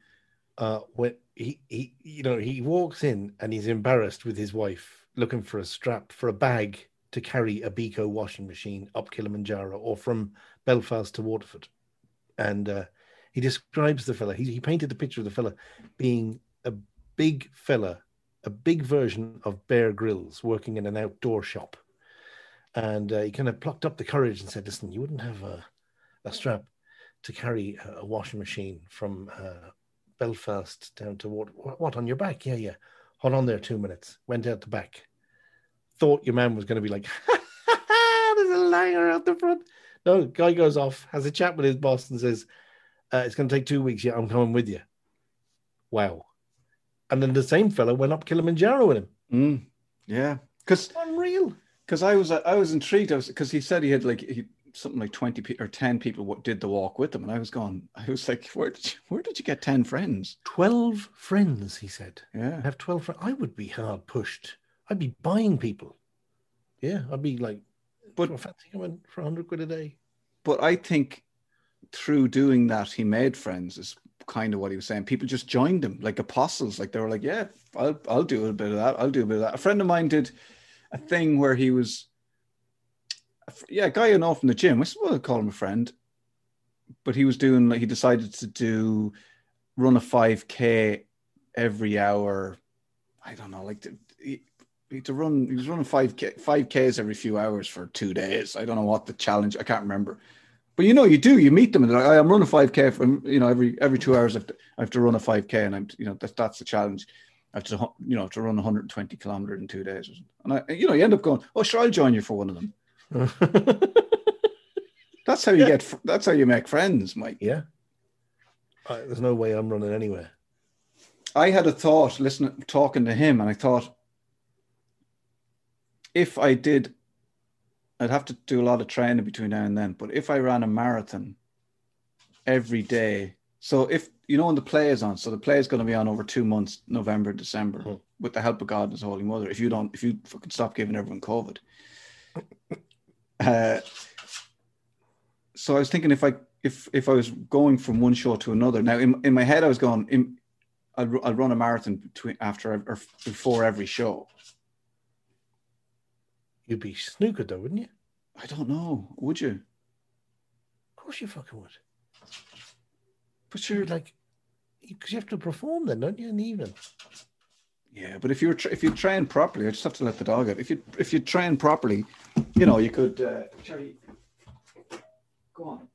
Uh, when he, he, you know, he walks in and he's embarrassed with his wife looking for a strap for a bag to carry a Beko washing machine up Kilimanjaro or from Belfast to Waterford. And uh, he describes the fella. He, he painted the picture of the fella being a big fella, a big version of Bear Grylls working in an outdoor shop. And uh, he kind of plucked up the courage and said, "Listen, you wouldn't have a, a strap to carry a, washing machine from uh, Belfast down to what, what? What on your back? Yeah, yeah. Hold on there two minutes. Went out the back. Thought your man was going to be like, "There's a liar out the front." No, guy goes off, has a chat with his boss, and says, uh, "It's going to take two weeks. Yeah, I'm coming with you." Wow. And then the same fellow went up Kilimanjaro with him. Mm, yeah, because Unreal. because I was I was intrigued. I was because he said he had like he, something like twenty pe- or ten people what did the walk with him, and I was going. I was like, where did you, where did you get ten friends? 12 friends, he said. I Yeah, have 12 friends. I would be hard pushed. I'd be buying people. Yeah, I'd be like, But- but fancy coming for 100 quid a day. but I think through doing that he made friends is kind of what he was saying. People just joined him like apostles. Like they were like, yeah, I'll I'll do a bit of that. I'll do a bit of that. A friend of mine did a thing where he was, yeah, a guy I know from the gym. I I'd call him a friend, but he was doing like he decided to do run a five k every hour. I don't know, like to, he, to run. He was running five k five k's every few hours for two days. I don't know what the challenge. I can't remember. But you know, you do. You meet them, and they're like, I'm running five k from um, you know every every two hours. I have to, I have to run a five k, and I'm you know that, that's the challenge. I have to you know to run 120 kilometers in two days, or something. and I you know you end up going, oh sure, I'll join you for one of them. That's how you get. fr- That's how you make friends, Mike. yeah. I, there's no way I'm running anywhere. I had a thought listening, talking to him, and I thought if I did, I'd have to do a lot of training between now and then. But if I ran a marathon every day, so if you know when the play is on, so the play is going to be on over two months, November, December, Hmm. with the help of God and His Holy Mother. If you don't, if you fucking stop giving everyone COVID. Uh, so I was thinking if I if if I was going from one show to another. Now in in my head I was going in, I'll, I'll run a marathon between after or before every show. You'd be snookered though, wouldn't you? I don't know. Would you? Of course you fucking would. But You're you're like, because you have to perform then, don't you, in the evening? yeah. But if you were tra- if you train properly, I just have to let the dog out. If you if you train properly, you know you could. Uh, Cherry, go on.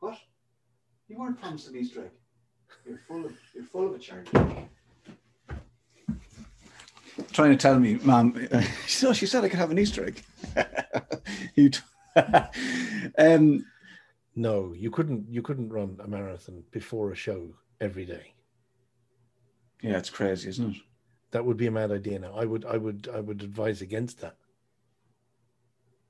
What? You weren't promised an Easter egg. You're full of you're full of a cherry. Trying to tell me, Mom. So she said I could have an Easter egg. you. Um. No, you couldn't. You couldn't run a marathon before a show every day. Yeah, it's crazy, isn't it? That would be a mad idea. Now, I would, I would, I would advise against that.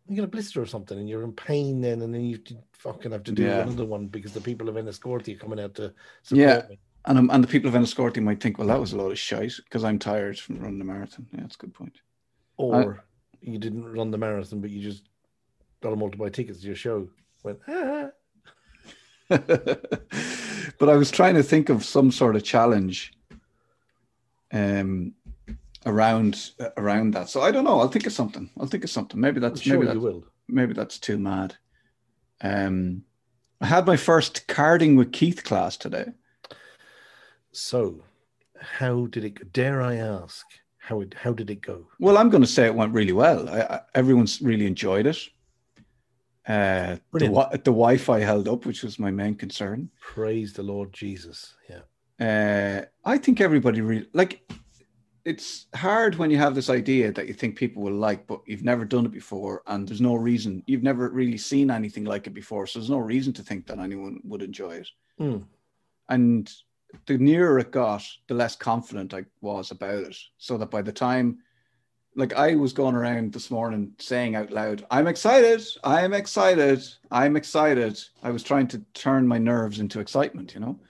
You get a blister or something, and you're in pain then, and then you fucking have to do Yeah. another one because the people of Enniscorthy are coming out to support Yeah. me. And and the people of Enniscorthy might think, well, that was a load of shite because I'm tired from running the marathon. Yeah, that's a good point. Or you didn't run the marathon, but you just got them all to buy tickets to your show. Went, ah. but I was trying to think of some sort of challenge um around around that. So I don't know. I'll think of something. I'll think of something. Maybe that's sure maybe you that's, will. maybe that's too mad. Um I had my first carding with Keith class today. So, how did it? Dare I ask how it? How did it go? Well, I'm going to say it went really well. I, I, everyone's really enjoyed it. Uh, the, Brilliant. the Wi-Fi held up, which was my main concern. Praise the Lord Jesus. Yeah. Uh, I think everybody really like. It's hard when you have this idea that you think people will like, but you've never done it before, and there's no reason. You've never really seen anything like it before, so there's no reason to think that anyone would enjoy it. Mm. And the nearer it got, the less confident I was about it. So that by the time, like I was going around this morning saying out loud, I'm excited, I'm excited, I'm excited. I was trying to turn my nerves into excitement, you know?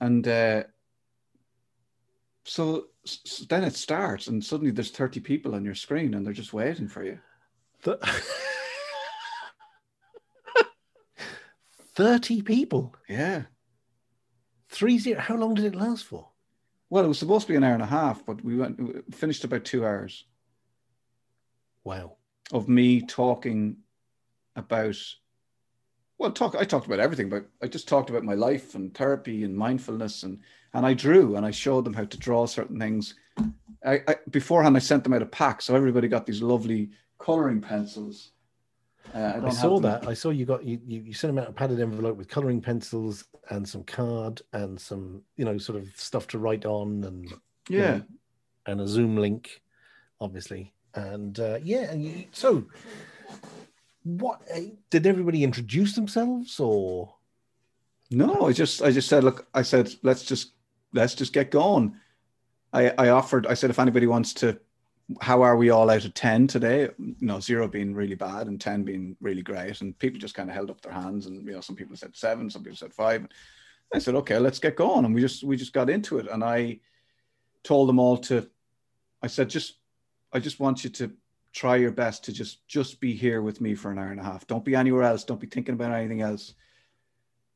And uh, so, s- then it starts, and suddenly there's 30 people on your screen and they're just waiting for you. The- Thirty people. Yeah. Three zero. How long did it last for? Well, it was supposed to be an hour and a half, but we went we finished about two hours. Wow. of me talking about well talk I talked about everything but I just talked about my life and therapy and mindfulness and and I drew and I showed them how to draw certain things I, I beforehand I sent them out a pack so everybody got these lovely coloring pencils uh, I, I, don't have saw them- that. I saw you got you, you you sent them out a padded envelope with coloring pencils and some card and some you know sort of stuff to write on and you yeah know, and a Zoom link, obviously. And uh, yeah, and you, so what uh, did everybody introduce themselves or No, I just I just said, look, I said, let's just let's just get going. I I offered, I said, if anybody wants to, how are we all out of ten today? You know, zero being really bad and ten being really great, and people just kind of held up their hands, and you know, some people said seven, some people said five. I said, okay, let's get going, and we just we just got into it, and I told them all to, I said, just I just want you to try your best to just just be here with me for an hour and a half. Don't be anywhere else. Don't be thinking about anything else.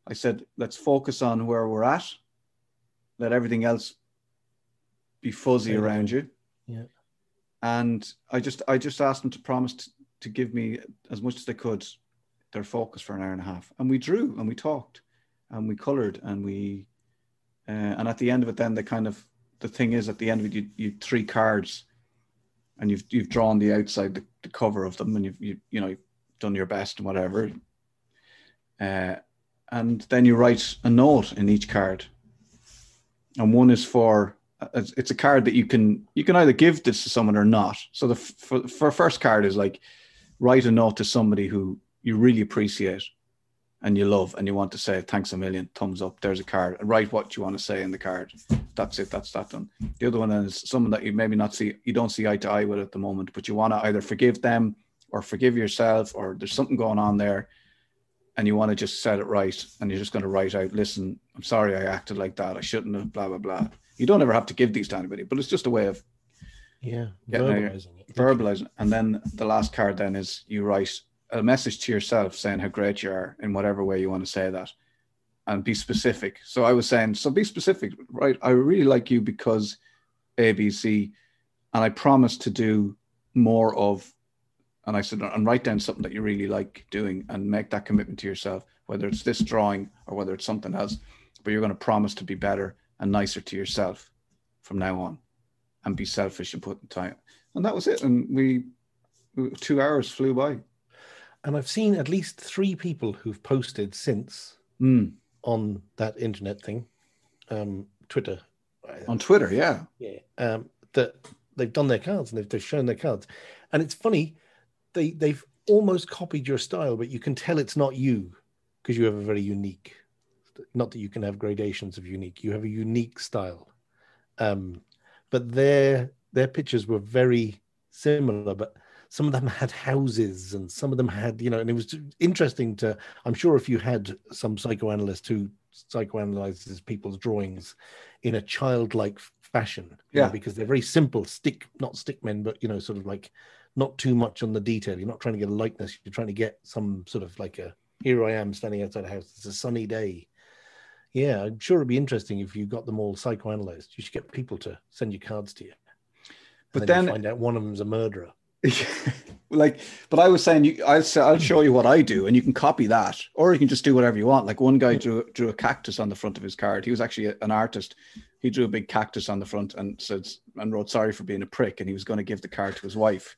I said, let's focus on where we're at. Let everything else be fuzzy around you. Yeah. And I just I just asked them to promise to, give me as much as they could their focus for an hour and a half. And we drew and we talked and we colored and we uh, and at the end of it, then they kind of the thing is at the end of it, you you three cards, and you've you've drawn the outside the, the cover of them, and you've you you know you've done your best and whatever. Uh, and then you write a note in each card, and one is for it's a card that you can you can either give this to someone or not. So the for, for first card is like write a note to somebody who you really appreciate and you love and you want to say thanks a million thumbs up there's a card. Write what you want to say in the card. That's it that's that done. The other one is someone that you maybe not see you don't see eye to eye with at the moment but you want to either forgive them or forgive yourself or there's something going on there and you want to just set it right and you're just going to write out listen i'm sorry i acted like that. I shouldn't have blah blah blah you don't ever have to give these to anybody but it's just a way of Yeah, verbalizing it. verbalizing and then the last card then is you write a message to yourself saying how great you are in whatever way you want to say that. And be specific. So i was saying so be specific right? I really like you because abc and i promise to do more of and i said and write down something that you really like doing and make that commitment to yourself whether it's this drawing or whether it's something else but you're going to promise to be better and nicer to yourself from now on and be selfish and put in time and that was it and we two hours flew by And I've seen at least three people who've posted since Mm. on that internet thing, um, Twitter. on twitter yeah Yeah. Um, that they've done their cards and they've, they've shown their cards. And it's funny, they they've almost copied your style, but you can tell it's not you because you have a very unique. Not that you can have gradations of unique. You have a unique style. Um, but their their pictures were very similar, but some of them had houses and some of them had, you know, and it was interesting to. I'm sure if you had some psychoanalyst who psychoanalyzes people's drawings in a childlike fashion, you know, Yeah. because they're very simple, stick not stick men, but you know, sort of like not too much on the detail. You're not trying to get a likeness. You're trying to get some sort of like a here I am standing outside a house. It's a sunny day. Yeah, I'm sure it'd be interesting if you got them all psychoanalyzed. You should get people to send you cards to you. But then, then- find out one of them's a murderer. like but i was saying you i'll, I'll show you what i do and you can copy that or you can just do whatever you want like one guy drew drew a cactus on the front of his card he was actually a- an artist he drew a big cactus on the front and said and wrote sorry for being a prick and he was going to give the card to his wife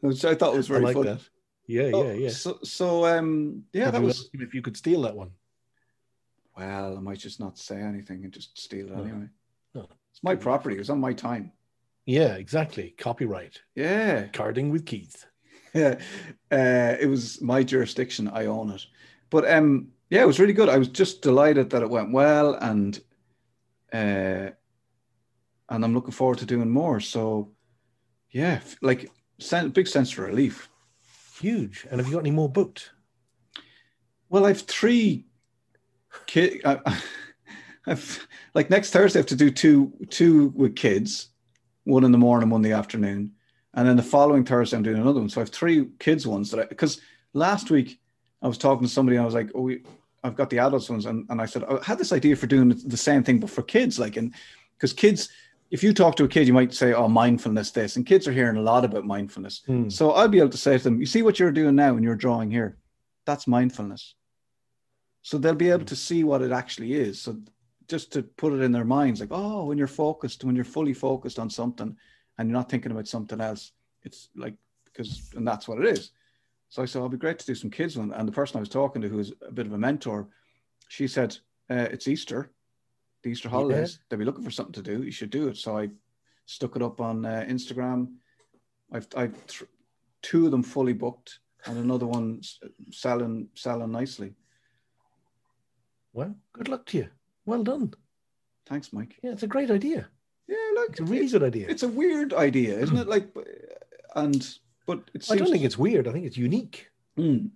which i thought was I very like fun that. Yeah, So- yeah, yeah. so so um yeah Have that was if you could steal that one. Well i might just not say anything and just steal it No. anyway No. it's my property It's on my time Yeah, exactly. Copyright. yeah Carding with Keith. yeah, uh, it was my jurisdiction. I own it. But um, yeah, it was really good. I was just delighted that it went well, and uh, and I'm looking forward to doing more. So yeah, like sen- big sense of relief. Huge. And have you got any more booked? Well, I've three kid. I, I've like next Thursday. I have to do two two with kids, one in the morning, one in the afternoon, and then the following Thursday I'm doing another one. So I have three kids ones that I because last week I was talking to somebody and I was like, oh, we, I've got the adults ones, and, and I said I had this idea for doing the same thing but for kids, like and because kids. If you talk to a kid, you might say, "Oh, mindfulness, this," and kids are hearing a lot about mindfulness. Hmm. So I'll be able to say to them, "You see what you're doing now, and you're drawing here. That's mindfulness." So they'll be able to see what it actually is. So just to put it in their minds, like, oh, when you're focused, when you're fully focused on something, and you're not thinking about something else, it's like because, and that's what it is. So I said, I'll be great to do some kids one." And the person I was talking to, who was a bit of a mentor, she said, uh, "It's Easter, the Easter holidays. They'll be looking for something to do. You should do it." So I stuck it up on uh, Instagram. I've I've th- two of them fully booked, and another one selling selling nicely. Well, good luck to you. Well done. Thanks, Mike. Yeah, it's a great idea. Yeah, look, It's a really good idea. It's a weird idea, isn't it? Like, and but it I don't think it's weird. I think it's unique. Mm.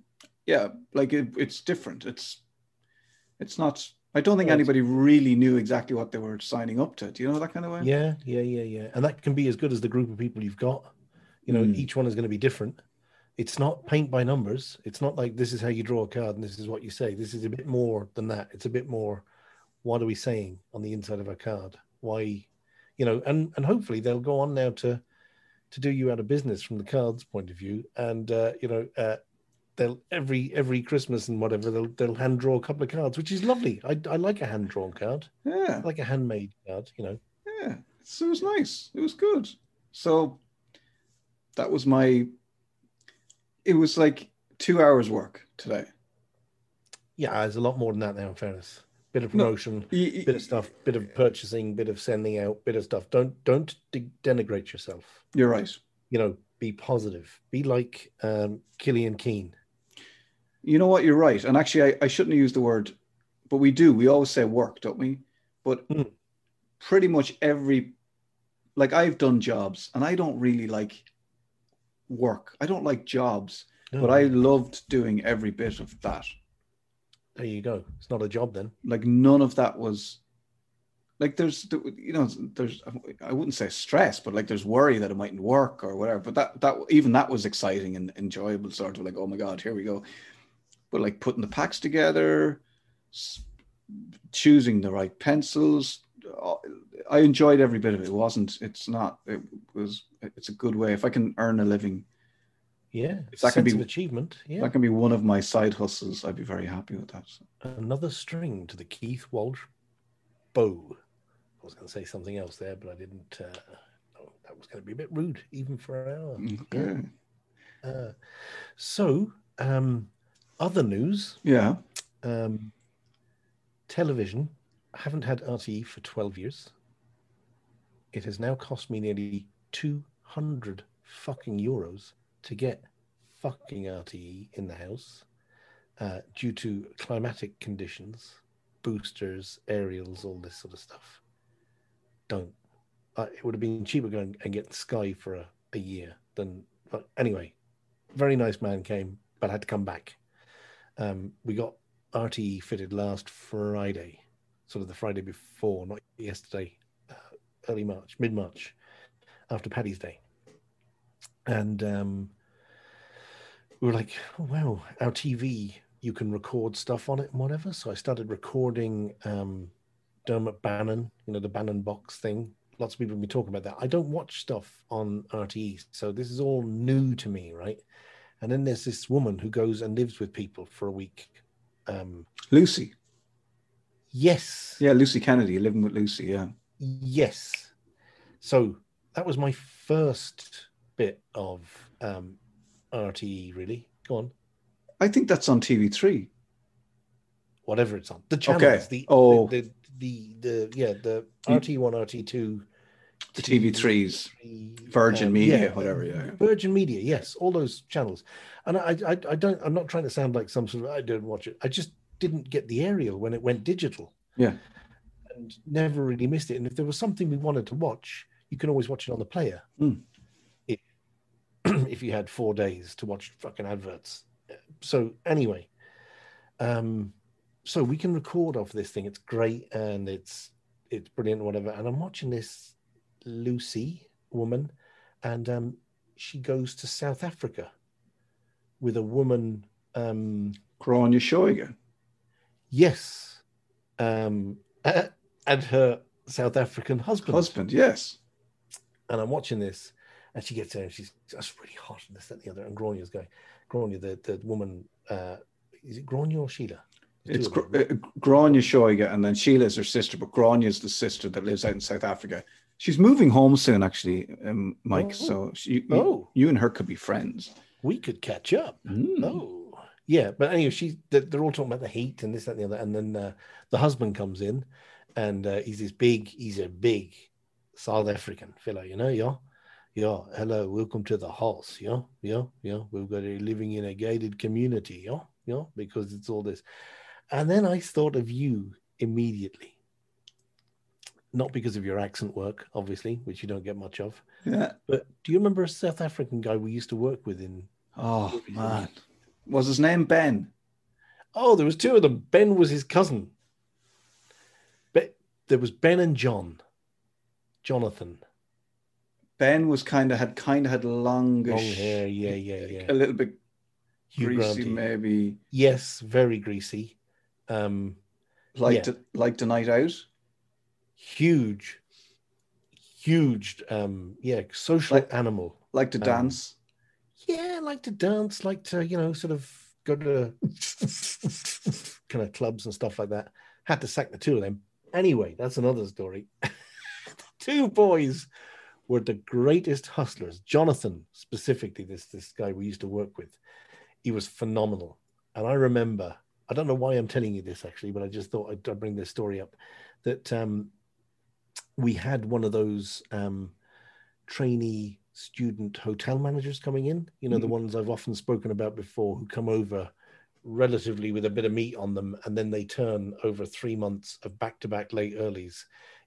Yeah, like it, it's different. It's it's not. I don't think Well, anybody really knew exactly what they were signing up to. Do you know that kind of way? Yeah, yeah, yeah, yeah. And that can be as good as the group of people you've got. You know, Mm. each one is going to be different. It's not paint by numbers. It's not like this is how you draw a card and this is what you say. This is a bit more than that. It's a bit more what are we saying on the inside of a card? Why, you know, and and hopefully they'll go on now to to do you out of business from the cards point of view. And uh, you know, uh, they'll every every Christmas and whatever they'll they'll hand draw a couple of cards, which is lovely. I I like a hand drawn card. Yeah. I like a handmade card. You know. Yeah, so it was nice. It was good. So that was my. It was like two hours work today. Yeah, there's a lot more than that now. In fairness, bit of promotion, y- y- bit of stuff, bit of purchasing, bit of sending out, bit of stuff. Don't don't de- denigrate yourself. You're right. You know, be positive. Be like um, Killian Keane. You know what? You're right. And actually, I, I shouldn't use the word, but we do. We always say work, don't we? But Hmm. pretty much every, like I've done jobs, and I don't really like work. I don't like jobs, but I loved doing every bit of that. There you go. It's not a job then. like none of that was like there's you know there's i wouldn't say stress but like there's worry that it mightn't work or whatever but that that even that was exciting and enjoyable sort of like oh my god here we go but like putting the packs together choosing the right pencils i enjoyed every bit of it it wasn't it's not it was it's a good way if i can earn a living Yeah, If that can be- achievement. Yeah, that can be one of my side hustles i'd be very happy with that another string to the Keith Walsh bow. I was going to say something else there, but I didn't. Uh, oh, that was going to be a bit rude, even for an hour. okay Uh, so, um, other news: yeah um, television. Haven't had RTE for twelve years. It has now cost me nearly two hundred fucking euros to get fucking RTE in the house uh, due to climatic conditions, boosters, aerials, all this sort of stuff. Don't. Uh, it would have been cheaper going and get Sky for a, a year than. But anyway, very nice man came, but had to come back. Um, we got RTE fitted last Friday, sort of the Friday before, not yesterday, uh, early March, mid March, after Paddy's Day. And um, we were like, oh, wow, our TV, you can record stuff on it and whatever. So I started recording um, Dermot Bannon, you know, the Bannon box thing. Lots of people have been talking about that. I don't watch stuff on RTE. So this is all new to me, right? And then there's this woman who goes and lives with people for a week. Um, lucy yes. Yeah, Lucy Kennedy, living with Lucy. Yeah. Yes. So that was my first bit of um, RTE, really. Go on. I think that's on TV3. Whatever it's on. The channels. Okay. The, Oh. the, the, the, yeah, the RT1, RT2. The TV3s, TV3, Virgin um, Media, yeah, whatever. Yeah. Virgin Media, yes, all those channels. And I, I, I don't, I'm not trying to sound like some sort of, I don't watch it. I just didn't get the aerial when it went digital. Yeah. And never really missed it. And if there was something we wanted to watch, you can always watch it on the player. Hmm. If, if you had four days to watch fucking adverts. So anyway, um, so we can record off this thing. It's great and it's it's brilliant, whatever. And I'm watching this Lucy woman, and um, she goes to South Africa with a woman. Um, Gráinne Seoige. Yes, um, and her South African husband. Husband, yes. And I'm watching this, and she gets there, and she's that's really hot, and this, that, and the other. And Gráinne's going, Gráinne, the the woman, uh, is it Gráinne or Sheila? It's of Gr- uh, Gráinne Seoige, and then Sheila's her sister, but Gráinne is the sister that lives out in South Africa. She's moving home soon, actually, um, Mike. Oh. So she, you, Oh. you and her could be friends. we could catch up. Mm. Oh, yeah. But anyway, she they're, all talking about the heat and this, that, and the other. And then uh, the husband comes in, and uh, he's this big, he's a big South African fellow, you know, yeah, yeah. Hello, welcome to the house, yeah, yeah, yeah. We've got a living in a gated community, yeah, yeah, because it's all this. And then I thought of you immediately. Not because of your accent work, obviously, which you don't get much of. Yeah. But do you remember a South African guy we used to work with in Oh man, was his name Ben? Oh, there was two of them. Ben was his cousin. But there was Ben and John. Jonathan. Ben was kind of had kind of had longish Long hair, yeah, yeah, yeah. a little bit Hugh greasy, maybe. Yes, very greasy. Um, Liked Yeah. liked a night out. huge, huge, um, yeah, social Like- animal. Like to Um, dance. Yeah, like to dance, like to, you know, sort of go to kind of clubs and stuff like that. Had to sack the two of them. Anyway, that's another story. two boys were the greatest hustlers. Jonathan, specifically, this this guy we used to work with, he was phenomenal. And I remember, I don't know why I'm telling you this actually, but I just thought I'd, I'd bring this story up. That um, we had one of those um, trainee student hotel managers coming in. You know, the mm-hmm. ones I've often spoken about before, who come over relatively with a bit of meat on them, and then they turn over three months of back-to-back late earlies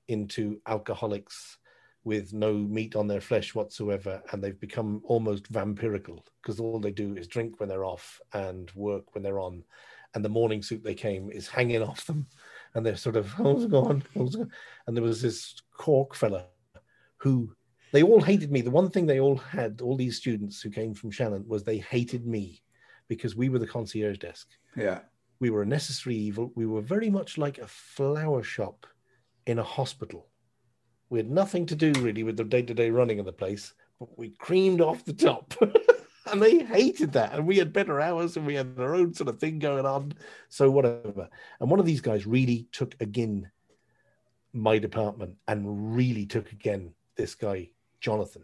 into alcoholics with no meat on their flesh whatsoever, and they've become almost vampirical because all they do is drink when they're off and work when they're on, and the morning suit they came is hanging off them, and they're sort of how's it going? How's? And there was this Cork fella who they all hated me. The one thing they all had, all these students who came from Shannon, was they hated me because we were the concierge desk. Yeah. We were a necessary evil. We were very much like a flower shop in a hospital. We had nothing to do really with the day to day running of the place, but we creamed off the top. and they hated that. And we had better hours and we had our own sort of thing going on. So, whatever. And one of these guys really took again my department and really took again this guy, Jonathan.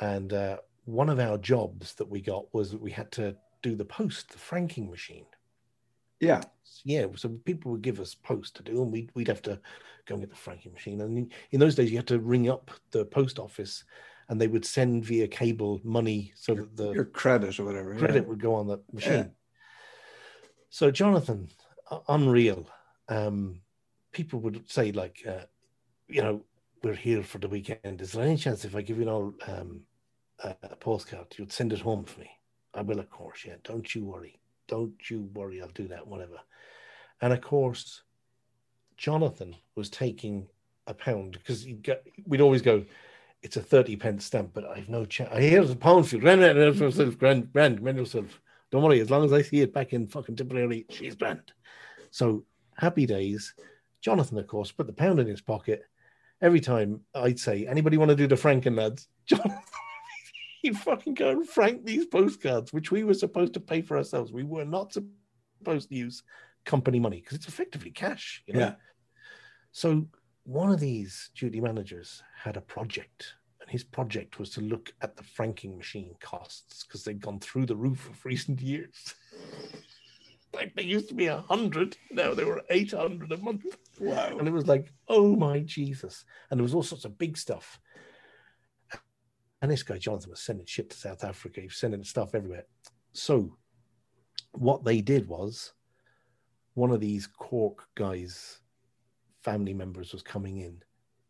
And uh, one of our jobs that we got was that we had to do the post, the franking machine. Yeah. Yeah, so people would give us post to do, and we'd, we'd have to go and get the franking machine. And in, in those days, you had to ring up the post office, and they would send via cable money so that the Your credit or whatever. credit yeah. would go on the machine. Yeah. So Jonathan, u- unreal. Um, people would say like, uh, you know, we're here for the weekend. Is there any chance if I give you old um, a, postcard, you'd send it home for me? I will, of course. Yeah, don't you worry. Don't you worry. I'll do that. Whatever. And of course, Jonathan was taking a pound because we'd always go. It's a thirty pence stamp, but I've no chance. Here's a pound for you. Grand, grand, yourself, grand, grand, grand yourself. Don't worry. As long as I see it back in fucking Tipperary, she's grand. So happy days. Jonathan, of course, put the pound in his pocket. Every time I'd say, anybody want to do the Franken lads? Jonathan, he'd fucking go and frank these postcards, which we were supposed to pay for ourselves. We were not supposed to use company money because it's effectively cash. You know? Yeah. So one of these duty managers had a project, and his project was to look at the franking machine costs because they'd gone through the roof of recent years. Like they used to be a hundred, now they were eight hundred a month. Wow. And it was like, oh my Jesus. And there was all sorts of big stuff. And this guy, Jonathan, was sending shit to South Africa. He was sending stuff everywhere. So what they did was one of these Cork guys, family members, was coming in.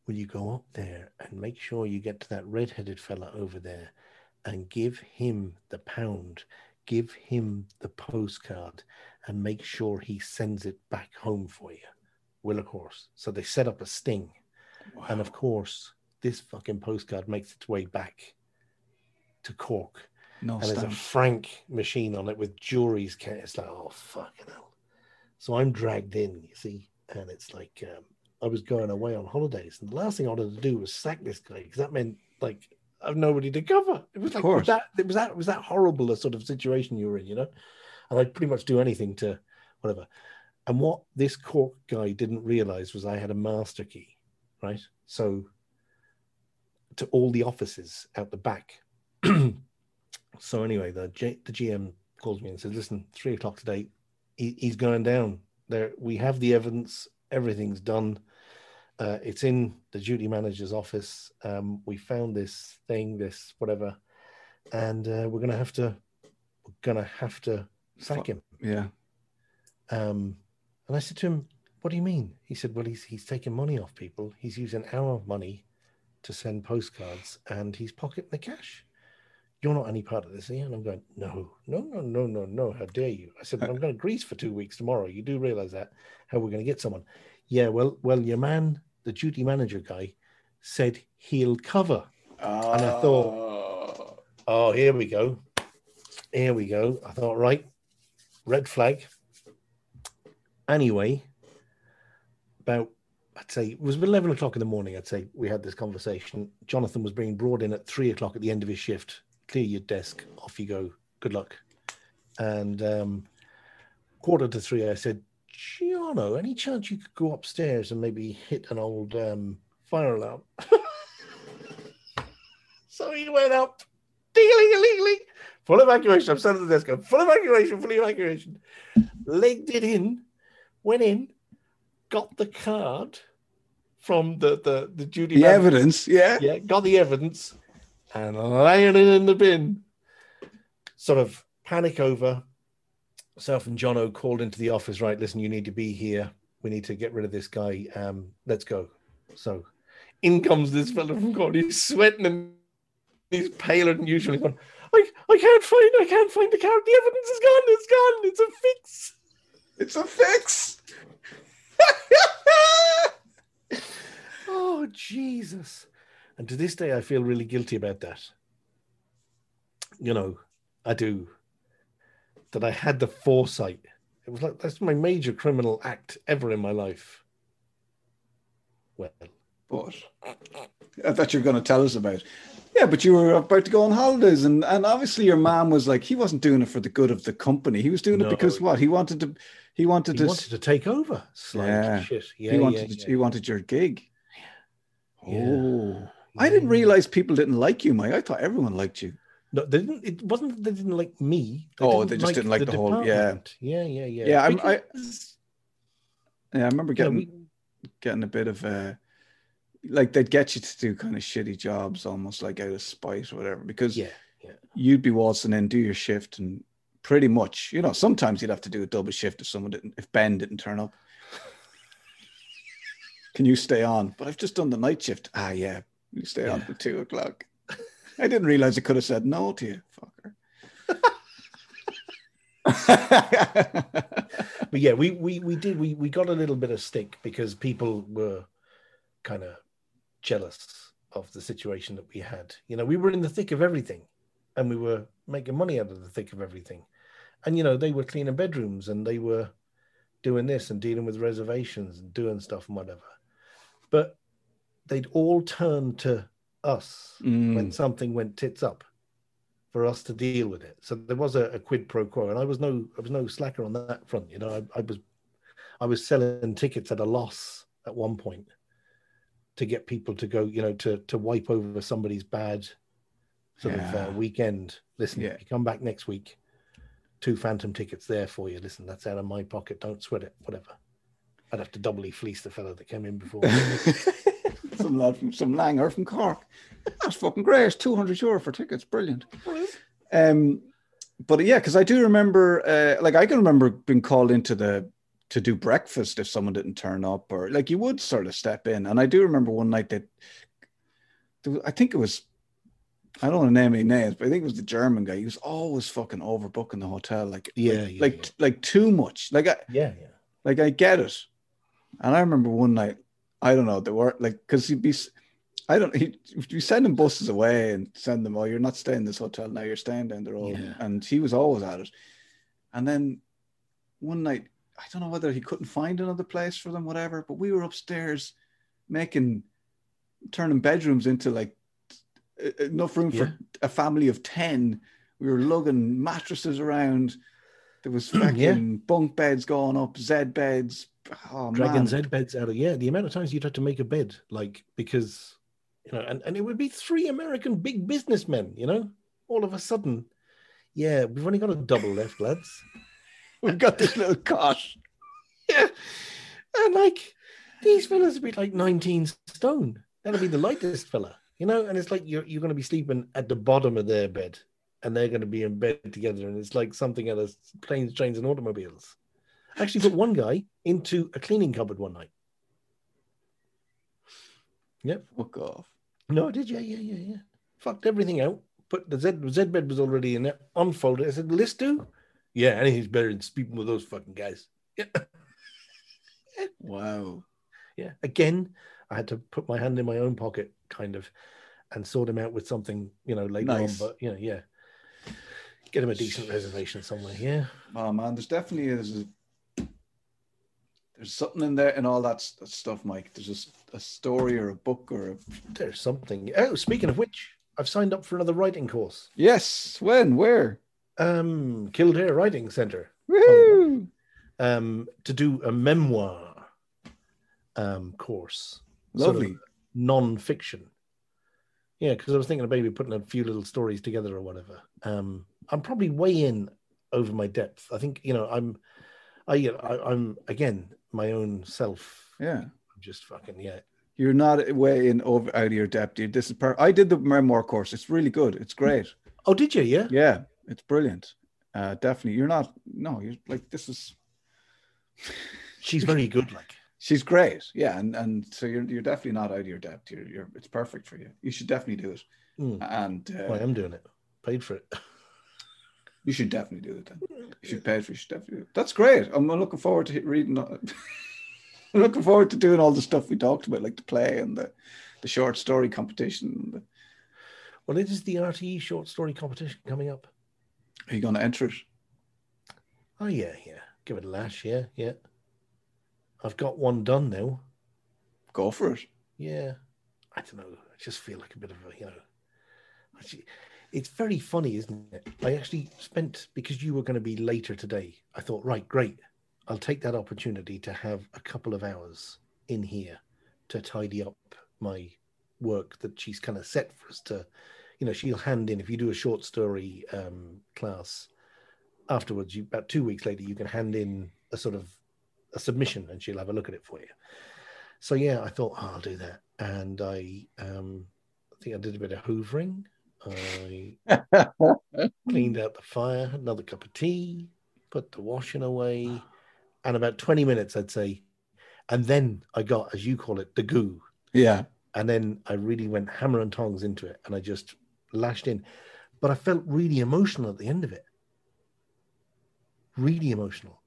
Will you go up there and make sure you get to that red-headed fella over there and give him the pound, give him the postcard, and make sure he sends it back home for you? Will, of course. So they set up a sting. And of course, this fucking postcard makes its way back to Cork. No and there's a frank machine on it with juries. It's like, oh, fucking hell. So I'm dragged in, you see, and it's like um, I was going away on holidays. And the last thing I wanted to do was sack this guy because that meant like I've nobody to cover. It was like course. that it was that it was that horrible a sort of situation you were in, you know? And I'd pretty much do anything to whatever. And what this Cork guy didn't realize was I had a master key, right? So to all the offices out the back. so anyway, the G, the GM calls me and says, "Listen, three o'clock today, he, he's going down. There, we have the evidence. Everything's done. Uh, it's in the duty manager's office. Um, we found this thing, this whatever, and uh, we're gonna have to, we're gonna have to sack him." Yeah. Um, and I said to him, "What do you mean?" He said, "Well, he's he's taking money off people. He's using our money to send postcards, and he's pocketing the cash. You're not any part of this, are you?" And I'm going, "No, no, no, no, no, no. How dare you?" I said, "I'm going to Greece for two weeks tomorrow. You do realize that? How we're going to get someone?" Yeah, well, well, your man, the duty manager guy, said he'll cover, and I thought, "Oh, here we go, here we go." I thought, right, red flag. Anyway, about I'd say it was 11 o'clock in the morning. I'd say we had this conversation. Jonathan was being brought in at three o'clock at the end of his shift clear your desk, off you go. Good luck. And um, quarter to three, I said, Jono, any chance you could go upstairs and maybe hit an old um, fire alarm? so he went up, ding-a-ling-a-ling-a-ling, full evacuation. I'm standing at the desk, going, full evacuation, full evacuation. Legged it in, went in, got the card from the the, the duty The evidence, yeah. yeah, got the evidence and laying it in the bin. Sort of panic over. Self and Jono called into the office, right? Listen, you need to be here. We need to get rid of this guy. Um, let's go. So in comes this fellow from God. He's sweating and he's paler than usual. He's going, I, I can't find I can't find the card. The evidence is gone. It's gone. It's a fix. It's a fix. Oh, Jesus. And to this day, I feel really guilty about that. You know, I do. That I had the foresight. It was like, that's my major criminal act ever in my life. Well, But I thought you were going to tell us about. Yeah, but you were about to go on holidays, and and obviously your man was like he wasn't doing it for the good of the company. He was doing it because what he wanted to. He wanted he to. wanted to take over. Yeah. shit. Yeah, he yeah, wanted. yeah. He wanted your gig. Yeah. Oh, I didn't realize people didn't like you, Mike. I thought everyone liked you. No, they didn't. It wasn't that they didn't like me. Oh, they just didn't like the whole- yeah. yeah, yeah, yeah. Yeah, I'm- I- Yeah, I remember getting we- getting a bit of uh like they'd get you to do kind of shitty jobs almost like out of spite or whatever because yeah, yeah. you'd be waltzing in, do your shift, and pretty much, you know, sometimes you'd have to do a double shift if someone didn't, if Ben didn't turn up. Can you stay on? But I've just done the night shift. Ah, yeah, you stay on Yeah. till two o'clock. I didn't realize I could have said no to you, fucker. but yeah, we we we did we we got a little bit of stick because people were kind of jealous of the situation that we had. You know, we were in the thick of everything, and we were making money out of the thick of everything. And you know, they were cleaning bedrooms and they were doing this and dealing with reservations and doing stuff and whatever. But they'd all turned to us Mm. when something went tits up for us to deal with it. So there was a, a quid pro quo, and I was no I was no slacker on that front. You know, I, I was I was selling tickets at a loss at one point to get people to go, you know, to to wipe over somebody's bad sort of uh, weekend. Listen, Yeah. if you come back next week, two phantom tickets there for you. Listen, that's out of my pocket. Don't sweat it. Whatever. I'd have to doubly fleece the fellow that came in before. some lad from some Langer from Cork. That's fucking great. Two hundred euro for tickets. Brilliant. Um, but yeah, because I do remember, uh, like I can remember being called into the to do breakfast if someone didn't turn up, or like you would sort of step in. And I do remember one night that I think it was. I don't want to name any names, but I think it was the German guy. He was always fucking overbooking the hotel, like Yeah, like yeah, like, yeah. like too much. Like I, yeah, yeah. like I get it. And I remember one night, I don't know, there were like because he'd be, I don't, he you send him buses away and send them, oh, you're not staying in this hotel now, you're staying down the road. Yeah. And he was always at it. And then one night, I don't know whether he couldn't find another place for them, whatever, but we were upstairs making, turning bedrooms into like enough room Yeah. for a family of 10. We were lugging mattresses around. There was fucking Yeah. bunk beds going up, Z beds. Oh, man. Z beds out of yeah. The amount of times you'd have to make a bed, like because you know, and, and it would be three American big businessmen, you know, all of a sudden, yeah, we've only got a double left, lads. We've got this little cot. Yeah, and like these fellas would be like 19 stone. That'll be the lightest fella, you know, and it's like you're you're going to be sleeping at the bottom of their bed, and they're going to be in bed together, and it's like something out of planes, trains, and automobiles. Actually put one guy into a cleaning cupboard one night. Yep. Fuck off. No, I did. Yeah, yeah, yeah, yeah. Fucked everything out. Put the Z Z bed was already in there. Unfolded. I said, "Will this do?" Yeah, anything's better than sleeping with those fucking guys. Yeah, Wow. yeah. Again, I had to put my hand in my own pocket, kind of, and sort him out with something, you know, later Nice. on. But you know, yeah, get him a decent reservation somewhere. Yeah, Oh man, there's definitely is a, there's something in there and all that, s- stuff, Mike. There's just a story or a book or a there's something. Oh, speaking of which, I've signed up for another writing course. Yes. When? Where? Um, Kildare Writing Centre. Woohoo! Um, to do a memoir um course. sort of Lovely. non-fiction. Yeah, because I was thinking of maybe putting a few little stories together or whatever. Um, I'm probably way in over my depth. I think you know I'm, I, you know, I I'm again my own self. Yeah. I'm just fucking yeah. You're not way in over out of your depth. dude. This is per- I did the memoir course. It's really good. It's great. Oh, did you? Yeah. Yeah, it's brilliant. Uh, definitely. You're not. No, you're like this is. She's very good. Like She's great. Yeah, and and so you're you're definitely not out of your depth. You're you're. It's perfect for you. You should definitely do it. Mm. And uh, I am doing it. Paid for it. you should definitely do it. Then you should pay for. it. You should definitely. Do it. That's great. I'm looking forward to reading. I'm looking forward to doing all the stuff we talked about, like the play and the the short story competition. the- Well, it is the RTE short story competition coming up. Are you going to enter it? Oh yeah, yeah. Give it a lash. Yeah, yeah. I've got one done now. Go for it. Yeah, I don't know. I just feel like a bit of a, you know, it's very funny, isn't it? I actually spent because you were going to be later today. I thought, right, great. I'll take that opportunity to have a couple of hours in here to tidy up my work that she's kind of set for us to, you know, she'll hand in if you do a short story um, class afterwards. You about two weeks later, you can hand in a sort of a submission, and she'll have a look at it for you so yeah, I thought oh, I'll do that, and I um, I think I did a bit of hoovering. I cleaned out the fire, had another cup of tea, put the washing away, and about twenty minutes, I'd say, and then I got, as you call it, the goo, Yeah. and then I really went hammer and tongs into it, and I just lashed in, but I felt really emotional at the end of it, really emotional.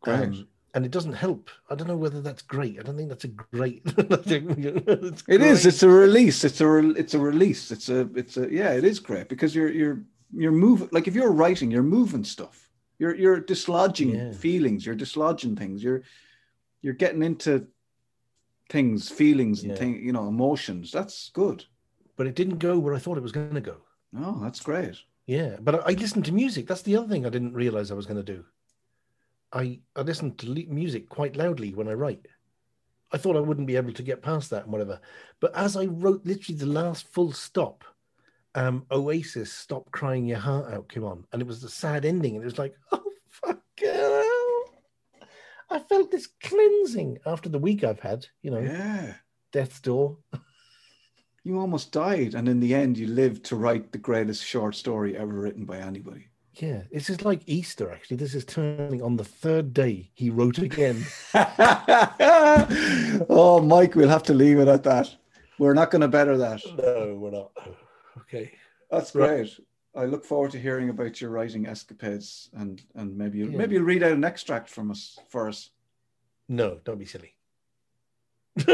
Great. Um, and it doesn't help. I don't know whether that's great. I don't think that's a great. it's It is. It's a release. It's a. Re- it's a release. It's a. It's a. Yeah, it is great because you're you're you're moving. Like if you're writing, you're moving stuff. You're you're dislodging Yeah. feelings. You're dislodging things. You're you're getting into things, feelings, and Yeah. thing. You know, emotions. That's good. but it didn't go where I thought it was going to go. Oh, that's great. Yeah, but I, I listened to music. That's the other thing I didn't realize I was going to do. I I listen to music quite loudly when I write. I thought I wouldn't be able to get past that and whatever. But as I wrote literally the last full stop, um, Oasis "Stop Crying Your Heart Out" came on, and it was the sad ending, and it was like, oh fuck hell. I felt this cleansing after the week I've had. You know, Yeah. death's door. You almost died, and in the end, you lived to write the greatest short story ever written by anybody. Yeah, this is like Easter. Actually, this is turning on the third day. He wrote again. oh, Mike, we'll have to leave it at that. We're not going to better that. no, we're not. Okay. That's Right. great. I look forward to hearing about your writing escapades, and and maybe you'll, Yeah. maybe you'll read out an extract from us for us. No, don't be silly.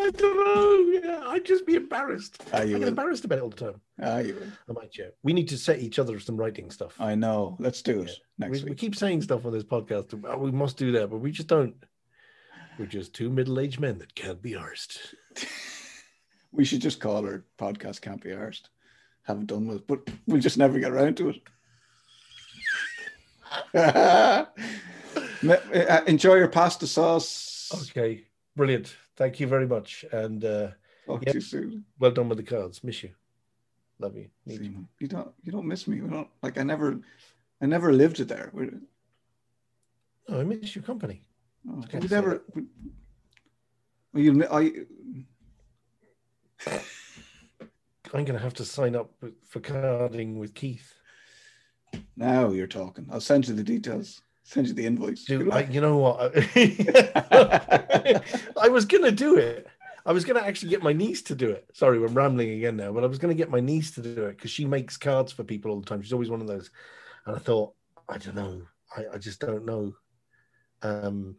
I don't know. Yeah, I'd just be embarrassed. Ah, I get will. embarrassed about it all the time. Ah, you will. I might, yeah. We need to set each other some writing stuff. I know. Let's do it Yeah. next we, we keep saying stuff on this podcast. "Oh, we must do that, but we just don't. We're just two middle-aged men that can't be arsed. We should just call our podcast "Can't Be Arsed." Have it done with, but we'll just never get around to it. Uh, Enjoy your pasta sauce. Okay, brilliant. Thank you very much, and uh, Talk Yep. to you soon. well done with the cards. Miss you. Love you. Need you. You don't. You don't miss me. We don't like. I never. I never lived there. We, No, I miss your company. oh, we never. We, well, you. I. I'm going to have to sign up for carding with Keith. Now you're talking. I'll send you the details. Send you the invoice. Dude, I, you know what? I was going to do it. I was going to actually get my niece to do it. Sorry, we're rambling again now, but I was going to get my niece to do it because she makes cards for people all the time. She's always one of those. And I thought, I don't know. I, I just don't know. Um,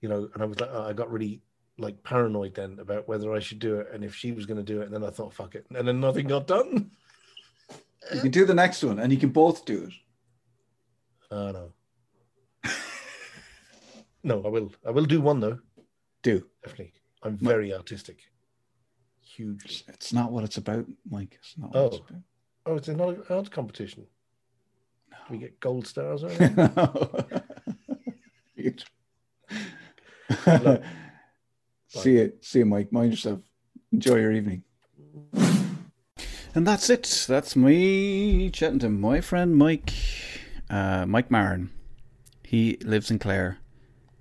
you know, and I was like, I got really like paranoid then about whether I should do it and if she was going to do it. And then I thought, fuck it. And then nothing got done. you can do the next one, and you can both do it. Oh, no. No, I will. I will do one though. Do. Definitely. I'm very artistic. Huge. It's not what it's about, Mike. It's not what it's Oh. about. Oh, it's not an arts competition. Do we get gold stars or anything? Look. see you, see you, Mike. Mind yourself. Enjoy your evening. And that's it. That's me chatting to my friend Mike, uh, Mike Marin. He lives in Clare.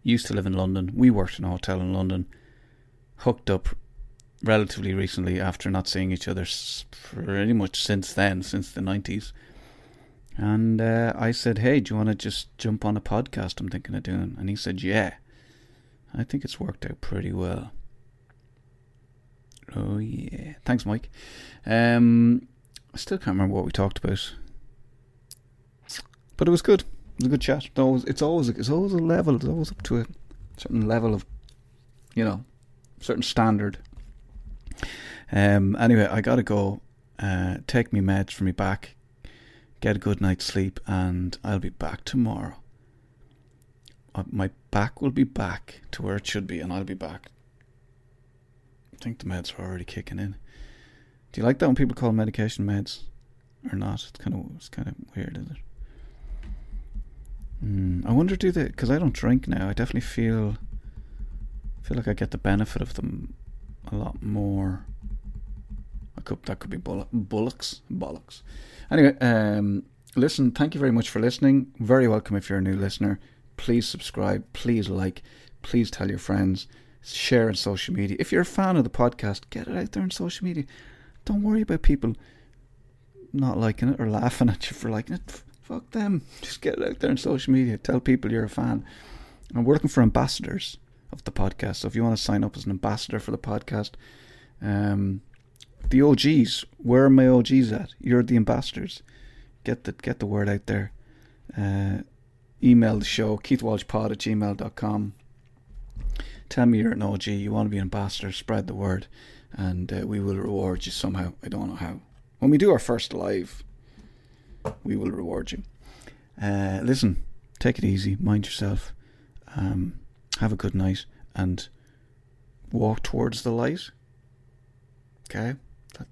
Used to live in London. We worked in a hotel in London. Hooked up relatively recently after not seeing each other pretty much since then, since the nineties. And uh, I said, "Hey, do you want to just jump on a podcast? I'm thinking of doing." And he said, "Yeah." I think it's worked out pretty well. Oh yeah, thanks, Mike. Um, I still can't remember what we talked about, but it was good. It was a good chat. It's always, it's always, it's always a level. It's always up to a certain level of, you know, certain standard. Um. Anyway, I gotta go. Uh, take me meds for me back. Get a good night's sleep, and I'll be back tomorrow. Uh, my back will be back to where it should be, and I'll be back. I think the meds are already kicking in. Do you like that when people call medication meds, or not? It's kind of it's kind of weird, isn't it? Mm, I wonder do they? Because I don't drink now. I definitely feel feel like I get the benefit of them a lot more. I could that could be bull- bullocks bollocks. Anyway, um, listen. Thank you very much for listening. Very welcome if you're a new listener. Please subscribe. Please like. Please tell your friends. Share on social media. If you're a fan of the podcast, get it out there on social media. Don't worry about people not liking it or laughing at you for liking it. Fuck them. Just get it out there on social media. Tell people you're a fan. We're looking for ambassadors of the podcast. So if you want to sign up as an ambassador for the podcast, um, the OGs, where are my OGs at? You're the ambassadors. Get the get the word out there. Uh, email the show, keithwalshpod at gmail.com. Tell me you're an OG, you want to be an ambassador, spread the word, and uh, we will reward you somehow. I don't know how. When we do our first live, we will reward you. Uh, listen, take it easy, mind yourself, um, have a good night, and walk towards the light. Okay? That,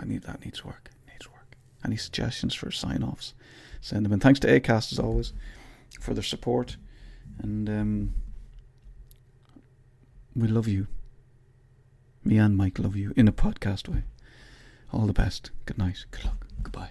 I need that needs work. Needs work. Any suggestions for sign offs? Send them in. Thanks to Acast as always for their support. And um, we love you. Me and Mike love you in a podcast way. All the best. Good night. Good luck. Goodbye.